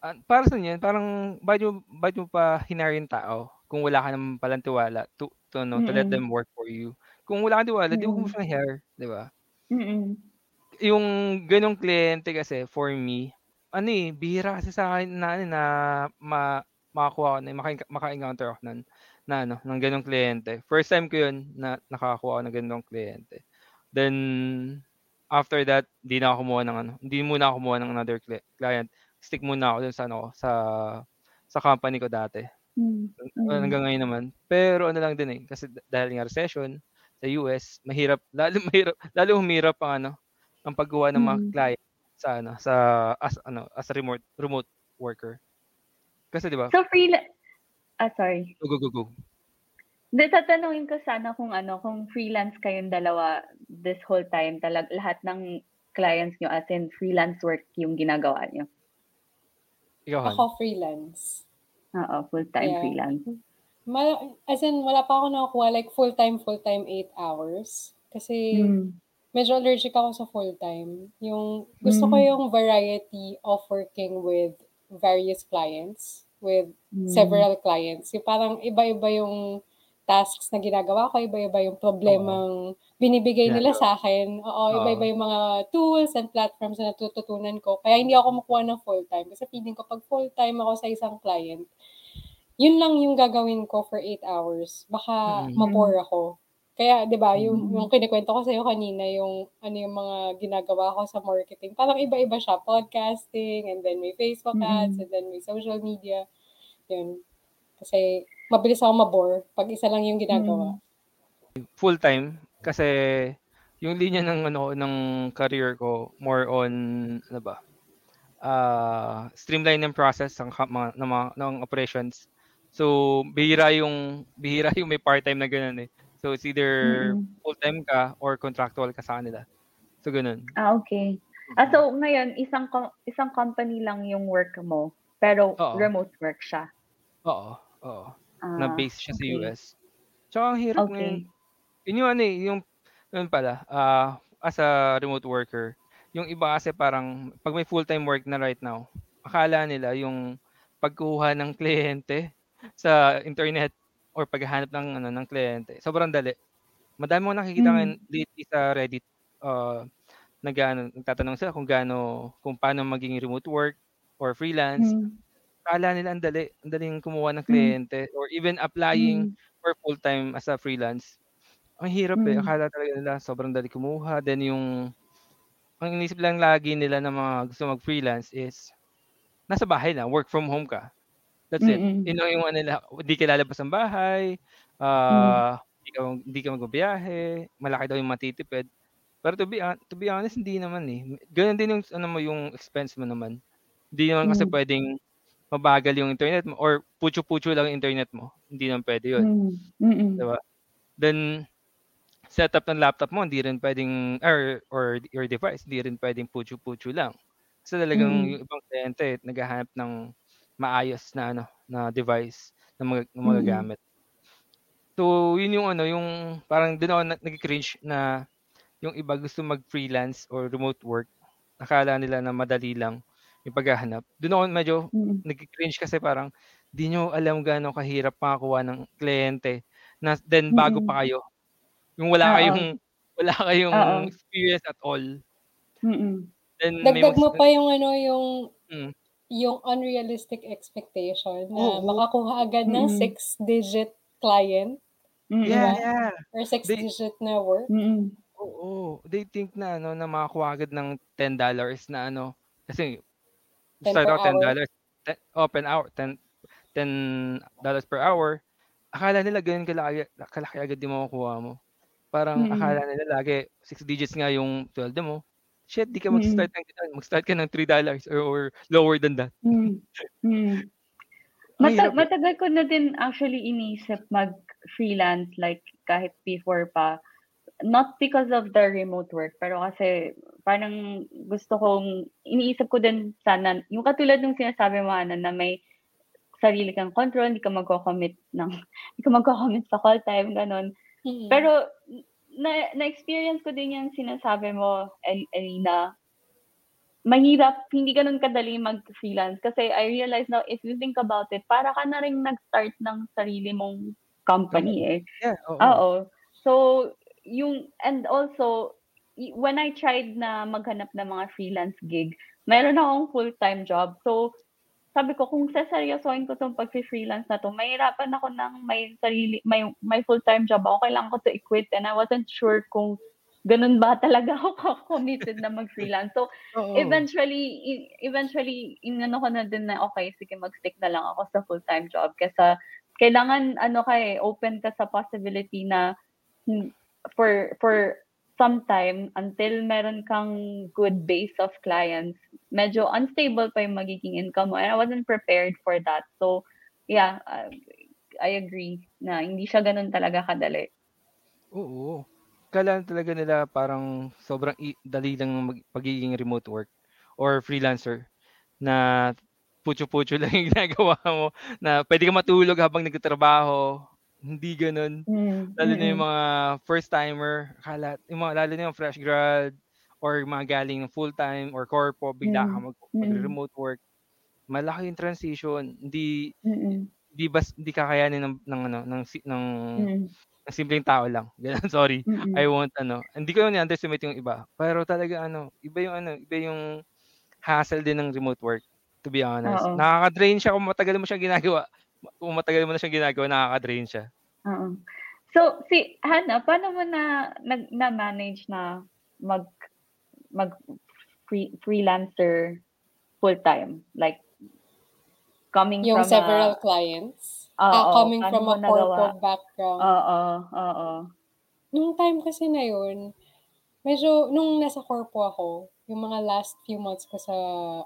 ah, para sa yan, parang bakit mo, bakit mo pa hinire yung tao kung wala ka naman palang tiwala to, to, no, to let them work for you. Kung wala kang tiwala, di mo Mm-mm. siya hire, 'di ba? Mm-mm. Yung ganong kliyente kasi for me, ano eh, bihira kasi sa akin na ano, na ma, makakuha ko na maka, maka-encounter ako ng na ano, ng ganong kliyente. First time ko 'yun na nakakakuha ako ng ganong kliyente. Then after that, di na ako kumuha ng ano, hindi muna ako kumuha ng another cli- client. Stick muna ako dun sa ano sa sa company ko dati. Mm. Uh, hanggang ngayon naman. Pero ano lang din eh, kasi dahil nga recession sa US, mahirap, lalo mahirap, lalo humirap ang ano, ang paggawa ng mga Mm. client sa ano, sa as ano, as a remote remote worker. Kasi 'di ba? So, free, ah, sorry. Go go go go. Di, tatanungin ko sana kung ano, kung freelance kayong dalawa this whole time, talag lahat ng clients nyo as in freelance work yung ginagawa nyo. Ikaw. Ako freelance. Oo, full-time Yeah. freelance. Ma- as in, wala pa ako nakakuha like full-time, full-time 8 hours. Kasi Mm. medyo allergic ako sa full-time. Yung, gusto ko Mm. yung variety of working with various clients, with Mm. several clients. Yung parang iba-iba yung tasks na ginagawa ko, iba-iba yung problemang binibigay nila sa akin. Oo, Oo. iba-iba yung mga tools and platforms na natututunan ko. Kaya hindi ako makuha ng full-time. Kasi feeling ko pag full-time ako sa isang client, yun lang yung gagawin ko for 8 hours. Baka Mm. mabore ako. Kaya, di ba, yung, Mm. yung kinikwento ko sa'yo kanina, yung ano yung mga ginagawa ko sa marketing, parang iba-iba siya. Podcasting, and then may Facebook ads, Mm. and then may social media. Yun. Kasi, mabilis ako mabore pag isa lang yung ginagawa. full time kasi yung linya ng ano ng career ko more on ano ba? Ah, streamline ng process ng mga ng, mga, ng operations. So, bihira yung bihira yung may part-time na ganun eh. So, it's either Mm-mm. full-time ka or contractual ka sa kanila. So, ganun. Ah, okay. Ah, so ngayon, isang co- isang company lang yung work mo, pero Oo. remote work siya. Oo. Oo. Ah, na base siya sa. US. Tsaka ang hirap Okay. ngayon. Yun yung ano eh, yung, yun pala, ah, as a remote worker, yung iba kasi parang, pag may full-time work na right now, akala nila yung pagkuha ng kliyente sa internet or paghahanap ng ano ng kliyente, sobrang dali. Madami mo nakikita ngayon lately sa Reddit, uh, nag, ano, nagtatanong sila kung gaano, kung paano maging remote work or freelance. Mm. Akala nila ang dali, ang daling kumuha ng Mm. kliyente or even applying Mm. for full-time as a freelance. Ang hirap eh. Mm. Akala talaga nila sobrang dali kumuha. Then yung, ang inisip lang lagi nila na mga gusto mag-freelance is, nasa bahay na, work from home ka. That's it. Mm-mm. Yun lang yung ano nila, hindi ka lalabas ng bahay, Mm. ah, hindi ka, hindi ka magbabiyahe, malaki daw yung matitipid. Pero to be, to be honest, hindi naman eh. Ganun din yung, ano mo, yung expense mo naman. Hindi naman kasi Mm. pwedeng mabagal yung internet mo or putyo-putyo lang internet mo. Hindi naman pwede yun. Mm. Mm-mm. Diba? Then, setup ng laptop mo, hindi rin pwedeng, or, or your device, hindi rin pwedeng putyo-putyo lang. Kasi talagang Mm. yung ibang kliyente, naghahanap ng maayos na ano na device na, mag, na Mm. magagamit. So, yun yung ano, yung parang doon ako na- nag-cringe na yung iba gusto mag-freelance or remote work. Akala nila na madali lang yung paghahanap. Doon ako medyo Mm. nag-cringe kasi parang di nyo alam gaano kahirap makakuha ng kliyente na then bago Mm. pa kayo. Yung wala Oo. kayong wala kayong Oo. experience at all. Mm-mm. Then may Dagdag mo pa yung ano, yung Mm. yung unrealistic expectation na Oo. makakuha agad ng Mm. six-digit client Mm-mm. yeah, diba? yeah. or six-digit na work. Mm-mm. Oo, they think na ano na makakuha agad ng $10 na ano Kasi 10 start out $10, hour? te open hour, ten $10 per hour. Akala nila gano'n kalaki kalaki agad yung makukuha mo. Parang Mm. akala nila lagi 6 digits nga yung sweldo mo. Shit, 'di ka Mm. mag-start ng gano'n, mag-start ka ng $3 or or lower than that. Mm. Mm. Mata matagal ko na din actually iniisip mag-freelance like kahit before pa. Not because of the remote work, pero kasi parang gusto kong iniisip ko din sana yung katulad nung sinasabi mo Ana, na may sarili kang control, hindi ka magko-commit ng hindi ka magko-commit sa call time, gano'n. Mm. Pero na na-experience ko din yung sinasabi mo, El Elina. Mahirap, hindi gano'n kadali mag-freelance kasi I realize now if you think about it, para ka na ring nag-start ng sarili mong company eh. Yeah, oo. Oo. So, yung and also when I tried na maghanap ng mga freelance gig, meron akong full-time job. So, sabi ko kung seseryosohin ko tong pag-freelance na to, mahirapan ako ng may sarili may may full-time job ako, kailangan ko to i-quit and I wasn't sure kung ganun ba talaga ako committed na mag-freelance. So, Oo. eventually eventually inano ko na din na okay, sige mag-stick na lang ako sa full-time job kasi kailangan ano ka eh, open ka sa possibility na hmm, for for some time until meron kang good base of clients, medyo unstable pa yung magiging income mo. And I wasn't prepared for that. So, yeah, I agree na hindi siya ganun talaga kadali. Oo. Akala talaga nila parang sobrang dali lang ng mag pagiging remote work or freelancer na putyo-putyo lang yung ginagawa mo, na puwede kang matulog habang nagtatrabaho. Hindi gano'n. Mm, Lalo na yung mm. mga first timer, akala yung mga lalo na yung fresh grad or mga galing ng full-time or corpo, bigla ka Mm, mag mm. magre-remote work. Malaki yung transition. Hindi Mm. hindi bas hindi kakayanin ng ng ano, ng ng Mm. ng simpleng tao lang. Gano'n, sorry. I Mm. won't ano, hindi ko ni-underestimate yung iba. Pero talaga ano, iba yung ano, iba yung hassle din ng remote work, to be honest. Oo. Nakaka-drain siya kung matagal mo siyang ginagawa. Kung matagal mo na siyang ginagawa, nakaka-drain siya. Oo. So, si Hannah, paano mo na nag na-manage na mag mag free freelancer full-time? Like coming Yung from several a clients? Oo, Ah, coming from a corporate background. Oo, oo. Nung time kasi na yun, medyo nung nasa corpo ako, yung mga last few months ko sa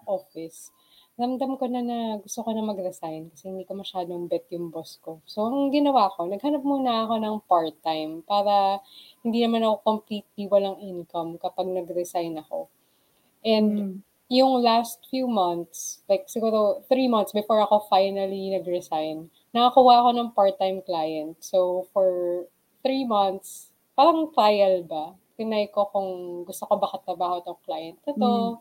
office, ramdam ko na na gusto ko na mag-resign kasi hindi ko masyadong bet yung boss ko. So, ang ginawa ko, naghanap muna ako ng part-time para hindi naman ako completely walang income kapag nag-resign ako. And Mm. yung last few months, like siguro three months before ako finally nag-resign, nakakuha ako ng part-time client. So, for three months, parang trial ba? Tinay ko kung gusto ko ba katrabaho tong client na to, Mm.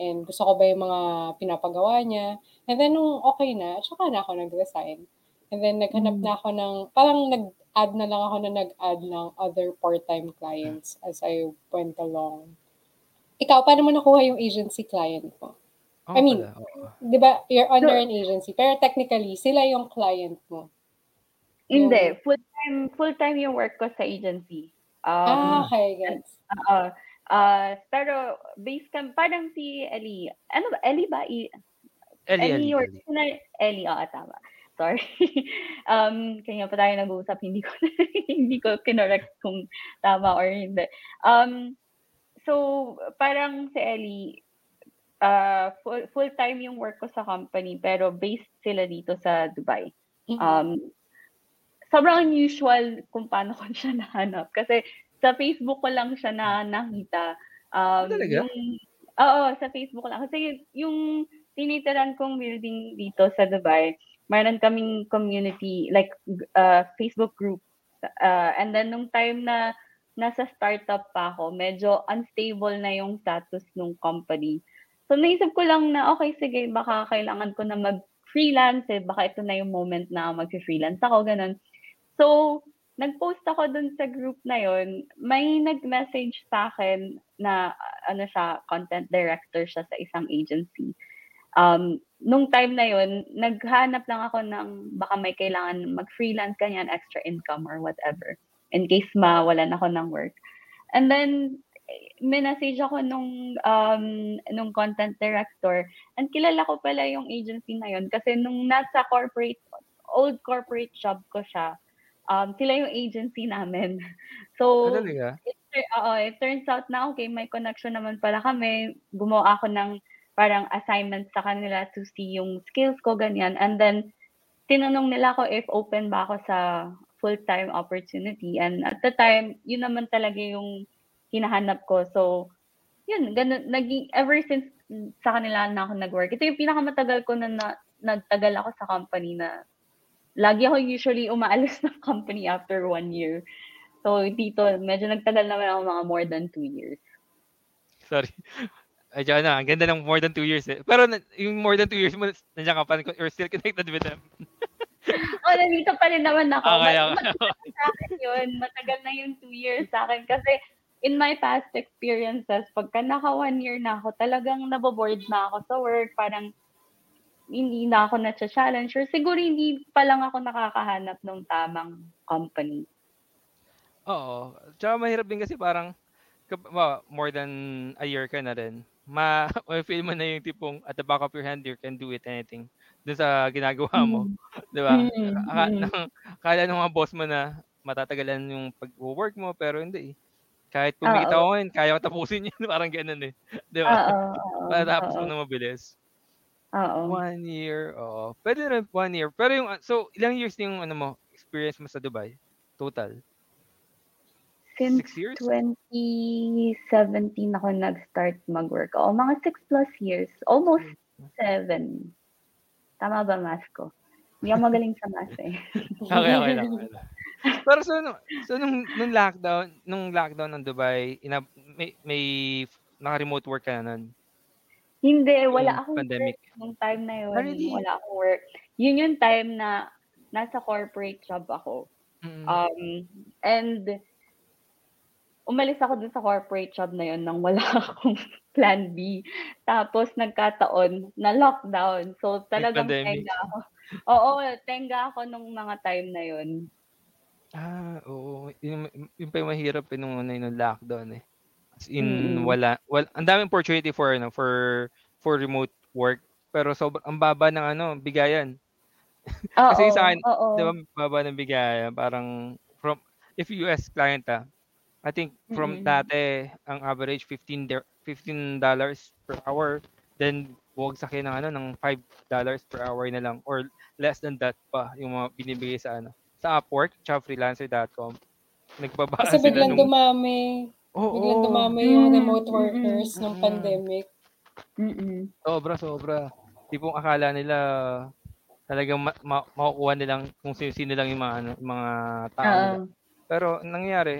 And gusto ko ba yung mga pinapagawa niya. And then, nung okay na, tsaka na ako nag-resign. And then, naghanap Mm. na ako ng, parang nag-add na lang ako na nag-add ng other part-time clients as I went along. Ikaw, paano mo nakuha yung agency client mo? Ako I mean, di ba, you're under So an agency, pero technically, sila yung client mo. Hindi, full-time full-time yung work ko sa agency. Um, ah, okay, gets. oo. Ah, pero based kam parang si Ellie, ano ba, Ellie ba? I, Ellie, Ellie Ellie, or Ellie. Ellie, oo, tama. Sorry. um, kanya pa tayo nag-uusap, hindi ko hindi ko kinorek kung tama or hindi. Um, so parang si Ellie, uh, full, full-time yung work ko sa company, pero based sila dito sa Dubai. Mm-mm. Um, sobrang unusual kung paano ko siya nahanap. Kasi sa Facebook ko lang siya na nakita. Ah, Um, talaga? yung, oo, sa Facebook ko lang. Kasi yung, yung tinitiran kong building dito sa Dubai, mayroon kaming community, like uh, Facebook group. Uh, and then nung time na nasa startup pa ako, medyo unstable na yung status ng company. So naisip ko lang na okay, sige, baka kailangan ko na mag-freelance eh. Baka ito na yung moment na mag-freelance ako, ganun. So, nag-post ako dun sa group na yon may nag-message sa akin na ano siya, content director siya sa isang agency. Um, nung time na yon naghanap lang ako ng baka may kailangan mag-freelance kanyan, extra income or whatever in case mawalan ako ng work. And then, minessage ako nung, um, nung content director and kilala ko pala yung agency na yun kasi nung nasa corporate old corporate job ko siya, um, sila yung agency namin. Ah, So, talaga? it oo, it turns out na, okey may connection naman pala kami. Gumawa ako ng parang assignment sa kanila to see yung skills ko, ganyan. And then tinanong nila ako if open ba ako sa full-time opportunity and at the time, yun naman talaga yung hinahanap ko. So, yun ganun naging ever since sa kanila na ako nag-work. Ito yung pinakamatagal ko na na nagtagal ako sa company na lagi ako usually umaalis ng company after 1 year. So, dito medyo nagtagal naman ako mga more than 2 years. Sorry. Ay, na, ang ganda ng more than 2 years eh. Pero yung more than 2 years mo, nandiyan ka pa, you're still connected with them. Oh, nandito pa rin naman ako. Okay, okay. matagal sa akin yun. Matagal na yung 2 years sa akin kasi in my past experiences, pagka naka 1 year na ako, talagang naboboard na ako sa work. Parang hindi na ako na-challenge or siguro hindi pa lang ako nakakahanap ng tamang company. Oo. Tsaka mahirap din kasi parang more than a year ka na rin, ma mafi-feel mo na yung tipong at the back of your hand you can do it anything dun sa ginagawa mo, Mm. 'di ba? Mm, Aka mm. ng akala ng mga boss mo na matatagalan yung pagwo-work mo pero hindi, eh. Kahit pumikit ako ngayon kaya ko tapusin yun parang gano'n, eh, 'di ba? Oo, Matatapos mo ng mabilis. Oo. 1 year, oo. Puwede rin 1 year. Pero yung, so ilang years yung ano mo, experience mo sa Dubai, total? Since 6 years? 2017 ako nag-start mag-work. Oo, mga 6 plus years. Almost 7. Tama ba math ko? Hindi ako magaling sa math, eh. Okey, okey lang. Pero so no so nung nung lockdown nung lockdown ng Dubai, ina may may naka-remote work ka na nun? Hindi, wala Yung akong pandemic? work nung time na yun. Ah, really? Wala akong work. Yun yung time na nasa corporate job ako. Mm. Um, and umalis ako dun sa corporate job na yun nang wala akong plan B. Tapos nagkataon na lockdown. So talagang tenga ako. Oo, tenga ako nung mga time na yun. Ah, oo. Yun yun pa yung mahirap, eh, nung ano, nung lockdown, eh. In Mm. wala wal ang daming opportunity for ano, for for remote work, pero sobra ang baba ng ano, bigayan. Kasi Oo, sa'kin, oo. 'di ba, baba ng bigayan parang from if US client, ah, I think from Mm. dati ang average $15 der $15 per hour, then bumagsak yun ng ano, ng $5 per hour na lang or less than that pa yung mga binibigay sa ano, sa Upwork tsaka freelancer.com. Nagbaba Kasi biglang nung dumami. Biglang oo. dumami yung Mm, remote mm, workers nung mm. pandemic. Mm. Sobra, sobra. Tipong akala nila talagang ma ma makukuha nilang kung sino-sino lang yung mga ano, yung mga tao nila. Oo. Pero ang nangyari,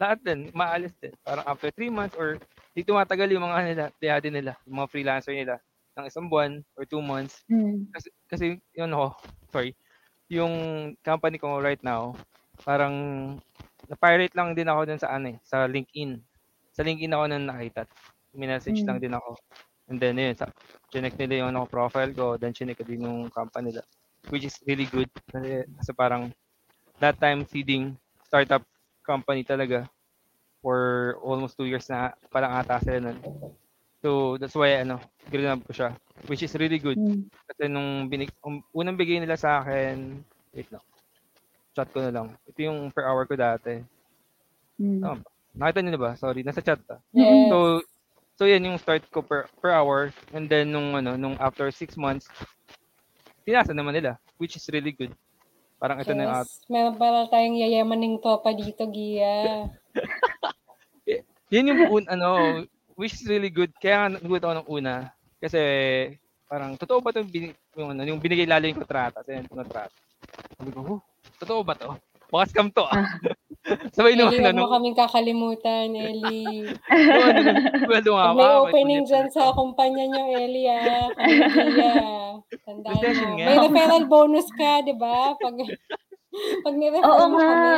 lahat din umaalis din. Parang after 3 months or 'di tumatagal yung mga ano nila, tiyadi nila, yung mga freelancer nila ng isang buwan or 2 months. Hmm. Kasi kasi yung ano ko, sorry, yung company ko right now, parang na-pirate lang din ako dun sa ano, eh, sa LinkedIn. Sa LinkedIn ako nun nakita. Minessage lang Hmm. din ako. And then yun, sa chineck nila yung ano, profile ko, then chineck ko din yung company nila. Which is really good kasi, kasi parang that time seeding startup company talaga for almost 2 years na parang ata sila nun. So that's why ano, grinab ko siya. Which is really good. Hmm. Kasi nung binig, um, unang bigay nila sa akin, wait lang. Chat ko na lang. Ito yung per hour ko dati. Hmm. Tama ba? Nakita niyo na ba? Sorry, nasa chat ta. Yes. So so yan yung start ko per per hour and then nung ano, nung after 6 months tinasa naman nila, which is really good. Parang ito na yung out. Yes. Meron pala tayong yayamaning topa dito, Gia. Yan yung un, ano, which is really good. Kaya nga nagulat ako ng una kasi parang totoo ba 'tong bin, yung, ano, yung binigay lalo yung kontrata, sa yung kontrata. Sabi ko, oh, totoo ba 'to? Baka scam to ah. Sabay nung Ellie, ano, huwag mo kaming kakalimutan, Ellie. ano, sweldo nga may ah, opening dyan sa kumpanya nyo, Ellie, ah. Tandaan mo. nga. May referral bonus ka, di ba? Pag, pag nirefer mo nga. kami.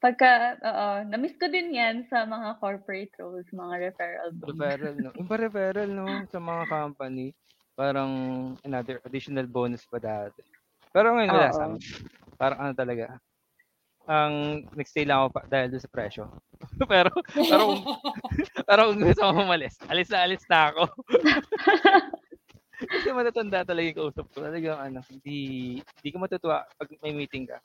Pagka, oo, na-miss ko din yan sa mga corporate roles, mga referral bonus. referral, no? Yung referral, no? Sa mga company, parang another additional bonus pa dati. Pero ngayon wala sa amin. Parang ano talaga, ang nagstay lang ako pa, dahil doon sa presyo. pero pero kung, pero kung gusto ko umalis, alis na alis na ako. Kasi matatanda talaga yung kausap ko. Talagang ano, hindi, hindi ka matutuwa pag may meeting ka.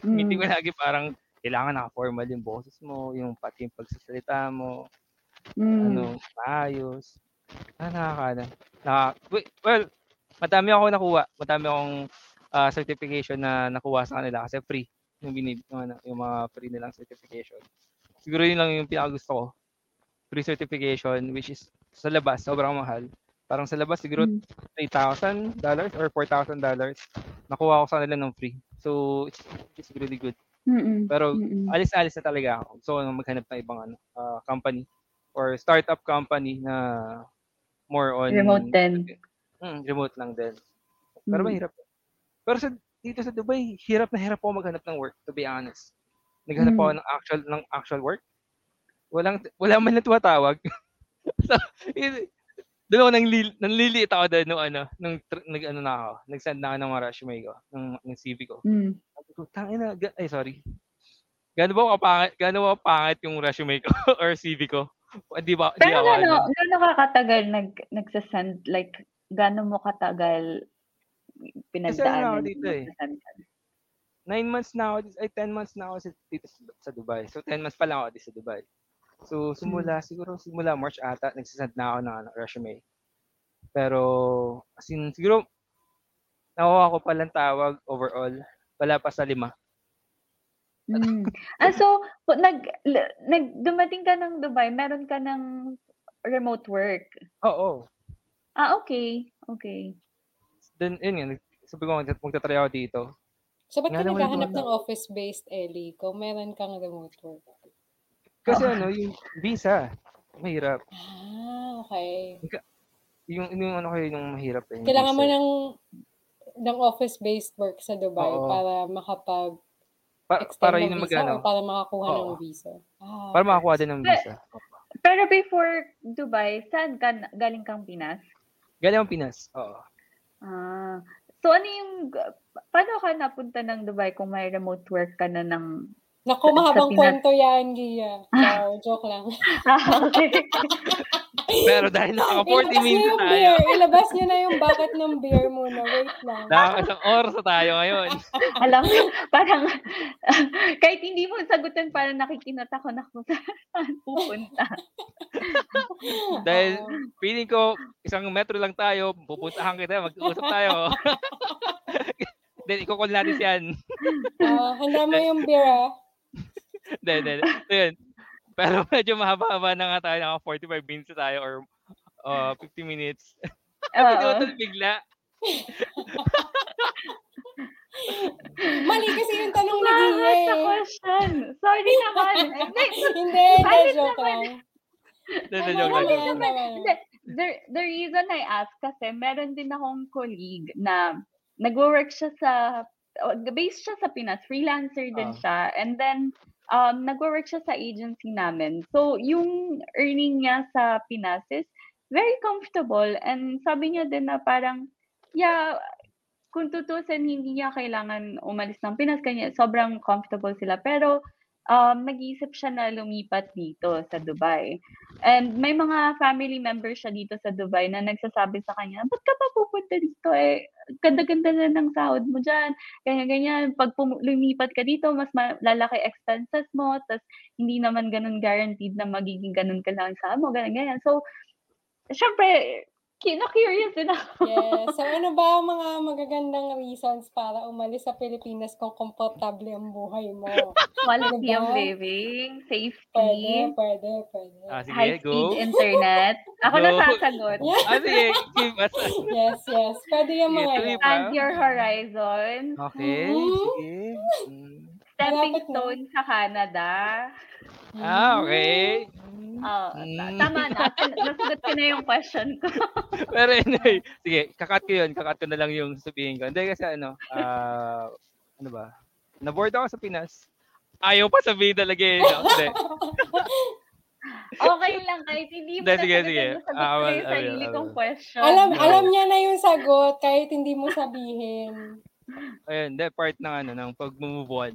meeting mo Mm. lagi parang kailangan naka-formal yung boses mo, yung pati yung pagsasalita mo, Mm. ano, maayos. Ah, nakakaano. Naka, well, madami ako nakuha. Madami akong ah, certification na nakuha sa kanila kasi free yung binib yung, ano, yung mga free nilang certification. Siguro yun lang yung pinakagusto ko. Free certification which is sa labas sobrang mahal. Parang sa labas siguro Mm. $3,000 or $4,000 nakuha ko sa kanila ng free. So it's, it's really good. Mm-mm. Pero Mm-mm. alis-alis na talaga ako. So maghanap ng ibang ano, ah, company or startup company na more on Remote din. Mm, remote lang din. Pero Mm. mahirap. Pero sa dito sa Dubai, hirap na hirap ako maghanap ng work to be honest. Naghanap Mm. ako ng actual ng actual work. Walang wala man lang tumatawag. so, yun, doon ako nanglil, nanliliit ako doon nung ano, nung nag ano na ako, nag-send na ako ng resume ko, ng, ng CV ko. Mm. Sabi ko, tangina, ay sorry. Gaano ba kapangit, gaano ba pangit yung resume ko or CV ko? Hindi ba, Pero ako ano. gano, gano ka katagal nag, nagsasend, like, gano mo katagal pinagdaanan? ako dito eh. nine months na ako, ay 10 months na ako dito sa, Dubai. So 10 months pa lang ako dito sa Dubai. So simula, siguro simula March ata, nagsasend na ako ng ano, resume. Pero, as in, siguro, nakuha ko palang tawag overall, wala pa sa lima. Mm. Ah, so, nag, nag, dumating ka ng Dubai, meron ka ng remote work. Oo. Ah, okay. Okay. Then, yun nga, sabi ko, magta- magtatry ako dito. So, ba't ka naghahanap ng office-based, Ellie, kung meron kang remote work? Kasi Oo. ano, yung visa, mahirap. Ah, okay. Yung, yung ano kayo, yung mahirap eh. yung Kailangan mo visa. ng ng office-based work sa Dubai Oo. para makapag Pa- para ng yun magano. or para makakuha ng Oo. visa? Ah, Para makakuha din ng visa. Pero before Dubai, saan ka, galing kang Pinas? Galing ang Pinas. Oo. Ah. So, ano yung, paano ka napunta ng Dubai kung may remote work ka na ng... Naku, mahabang kwento yan, Gia. Wow, joke lang. Ah, okay. Pero dahil nakaka 40 Ilabas niyo minutes yung tayo, beer. Ilabas niyo na yung bucket ng beer muna. Wait lang. nakaka oras na tayo ngayon. Alam, parang, kahit hindi mo sagutan, parang nakikinata ko na kung saan pupunta. Dahil feeling ko, isang metro lang tayo, pupuntahan kita, mag-uusap tayo. Then, ikukul natin si Ann. Ah, handa mo yung beer, ah. Then, then, so yun. Pero medyo mahaba-haba na nga tayo, naka 45 minutes na tayo or uh, 50 minutes. Hindi Oo. bigla. Mali kasi yung tanong ni Gia, Bakit sa eh. question? Sorry naman. Hindi, Hindi, hindi, Bakit joke naman? lang. Tama joke lang, naman, Hindi, the, the reason I ask kasi meron din akong colleague na nagwo-work siya sa based siya sa Pinas, freelancer din Ah. siya. And then um nagwo-work siya sa agency namin. So yung earning niya sa Pinas is very comfortable and sabi niya din na parang yeah, kung tutusin hindi niya kailangan umalis ng Pinas kanya sobrang comfortable sila pero um, nag-iisip siya na lumipat dito sa Dubai. And may mga family members siya dito sa Dubai na nagsasabi sa kanya, ba't ka pa pupunta dito eh? Ganda-ganda na ng sahod mo dyan. Ganyan-ganyan. Pag pum- lumipat ka dito, mas ma- lalaki expenses mo. Tapos hindi naman ganun guaranteed na magiging ganun ka lang sa mo. Ganyan-ganyan. So, syempre, ki- na-curious din ako. Yes. So, ano ba ang mga magagandang reasons para umalis sa Pilipinas kung komportable ang buhay mo? Quality of Diba? living, Pwede, safety, pwede, pwede. Ah, sige, high-speed go. internet. Ako na Go. sasagot. Yeah. Ah, sige, give us. Yes, yes. Pwede yung mga tuloy yan. pa. And your horizon. Okay, Mhm. sige. Mm. Stepping Malapit na. stone sa Canada. Ah, okay. Oh, Mm. ta- tama na. Nasagot ko na yung question ko. Pero anyway, sige, kakat ko yun. Kakat ko na lang yung sabihin ko. Hindi kasi ano, ah, ano ba? Na-board ako sa Pinas. Ayaw pa sabihin talaga eh. No? Hindi. Okay lang, kahit hindi mo Hindi, sige, sige. nasagot Ah, ko well, yung will, sarili I kong will. question. alam, No. alam niya na yung sagot kahit hindi mo sabihin. Ayun, hindi, part ng ano, ng pag-move on.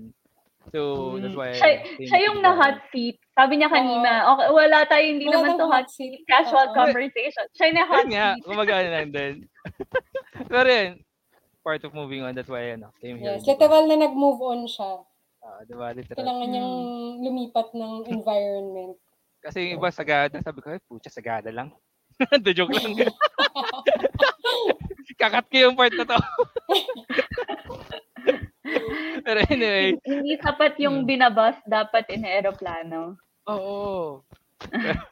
So, that's Mm. why Siya, siya yung na-hot seat. Sabi niya kanina, okay, wala tayo, hindi Wala naman to hot seat. seat. Casual Oo. conversation. Siya yung na-hot Yun nga, seat. gumagana lang din. Pero yun, part of moving on, that's why, ano, came here. Yes, literal na nag-move on siya. Ah, diba, literal. Kailangan niyang lumipat ng environment. Kasi yung iba sagada, sabi ko, ay, pucha, sagada lang. The joke lang. Kakat ko yung part na to. Pero anyway, Hindi sapat yung Hmm. binabas, dapat in aeroplano. oo.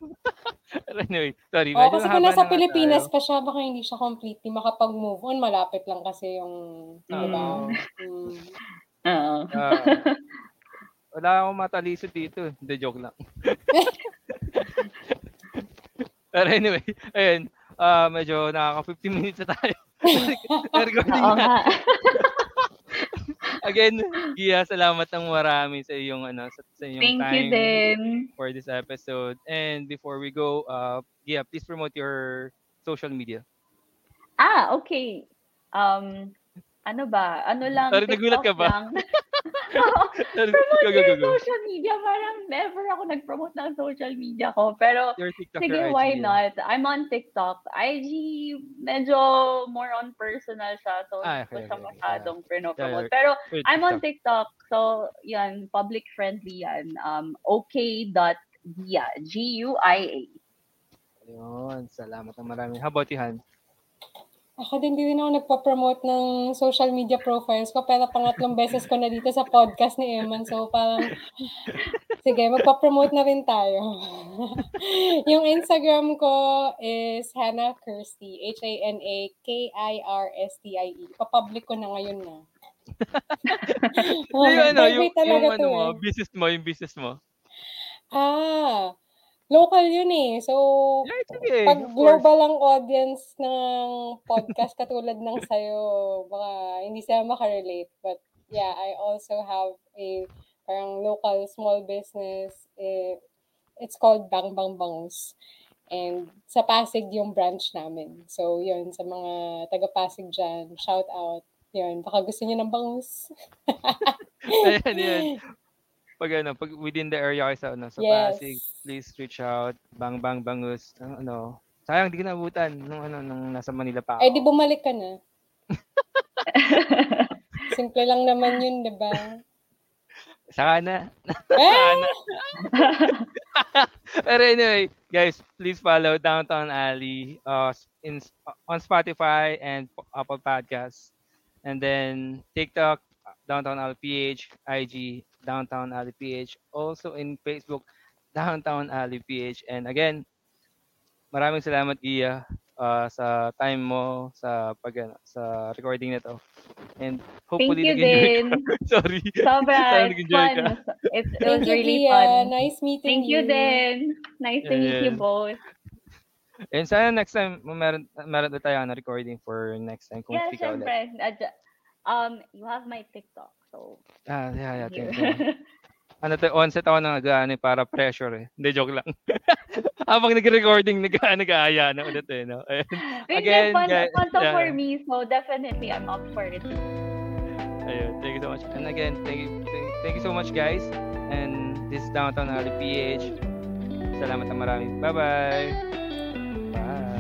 Pero anyway, sorry. Oh, kasi kung nasa na Pilipinas tayo. pa siya, baka hindi siya completely makapag-move on. Malapit lang kasi yung? Mm. Oo. Ah, wala akong matalisod dito. Hindi, joke lang. Pero anyway, ayun. ah medyo nakaka 15 minutes na tayo. Recording na. Again, Gia, salamat ng marami sa iyong ano sa, sa iyong Thank you time din. for this episode. And before we go, uh Gia, please promote your social media. Ah, okay. Um, ano ba? Ano lang, Sorry, nagulat ka ba? lang. Promote go, go, go, social media. Parang never ako nag-promote ng social media ko. Pero, sige, why IG. not? I'm on TikTok. IG, medyo more on personal siya. So, Ah, hindi ko okay, siya okay, okay. masyadong pinopromote. Yeah, Pero, I'm on TikTok. So, yan, public friendly yan. Um, okay.gia. G-U-I-A. Ayun, salamat ng marami. How about you, Han? Ako din, hindi rin ako nagpa-promote ng social media profiles ko, pero pangatlong beses ko na dito sa podcast ni Eman. So, parang, sige, magpa-promote na rin tayo. yung Instagram ko is Hannah Kirsty, H-A-N-A-K-I-R-S-T-I-E. Papublic ko na ngayon na. So, yung ano, yung, private talaga yung ano mo, eh. business mo, yung business mo. Ah, local yun eh. So, Yeah, pag global ang audience ng podcast katulad ng sayo, baka hindi sila makarelate. But yeah, I also have a parang local small business. Eh, it's called Bang Bang Bangus. And sa Pasig yung branch namin. So, yun, sa mga taga-Pasig dyan, shout out. Yun, baka gusto niyo ng bangus. Ayan, yun. Pag ano, pag within the area kayo sa ano, sa Yes. Pasig, please reach out. Bang bang bangus. Ang Ano, sayang di ka naabutan nung ano nung nasa Manila pa ako. Ay, di bumalik ka na. Simple lang naman yun, di ba? Saka na. Eh! Saka na. Pero anyway, guys, please follow Downtown Alley uh, in on Spotify and Apple Podcasts. And then TikTok, Downtown Alley PH, IG, Downtown Alley PH, also in Facebook, Downtown Alley PH. And again, maraming salamat Gia uh, sa time mo sa pag ano, sa recording nito. And Thank hopefully you nag-enjoy din. ka. Sorry. Sobra. It's fun. ka. It, it was Thank you, really Gia. fun. Nice meeting Thank you din. Nice to Yeah, meet you both. And sana next time meron meron na tayo na recording for next time kung Yeah, ulit. syempre. Adja- Um, you have my TikTok, so Ah, yeah, yeah, thank you. Ano to, onset ako ng nag para pressure eh. Hindi, joke lang. Habang nag-recording, nag nag-aaya na ulit eh, no? Again, fun, guys, fun yeah. for me, so definitely I'm up for it. Ayun, thank you so much. And again, thank you, thank, thank you so much guys. And this is Downtown Alley PH. Salamat na marami. Bye-bye!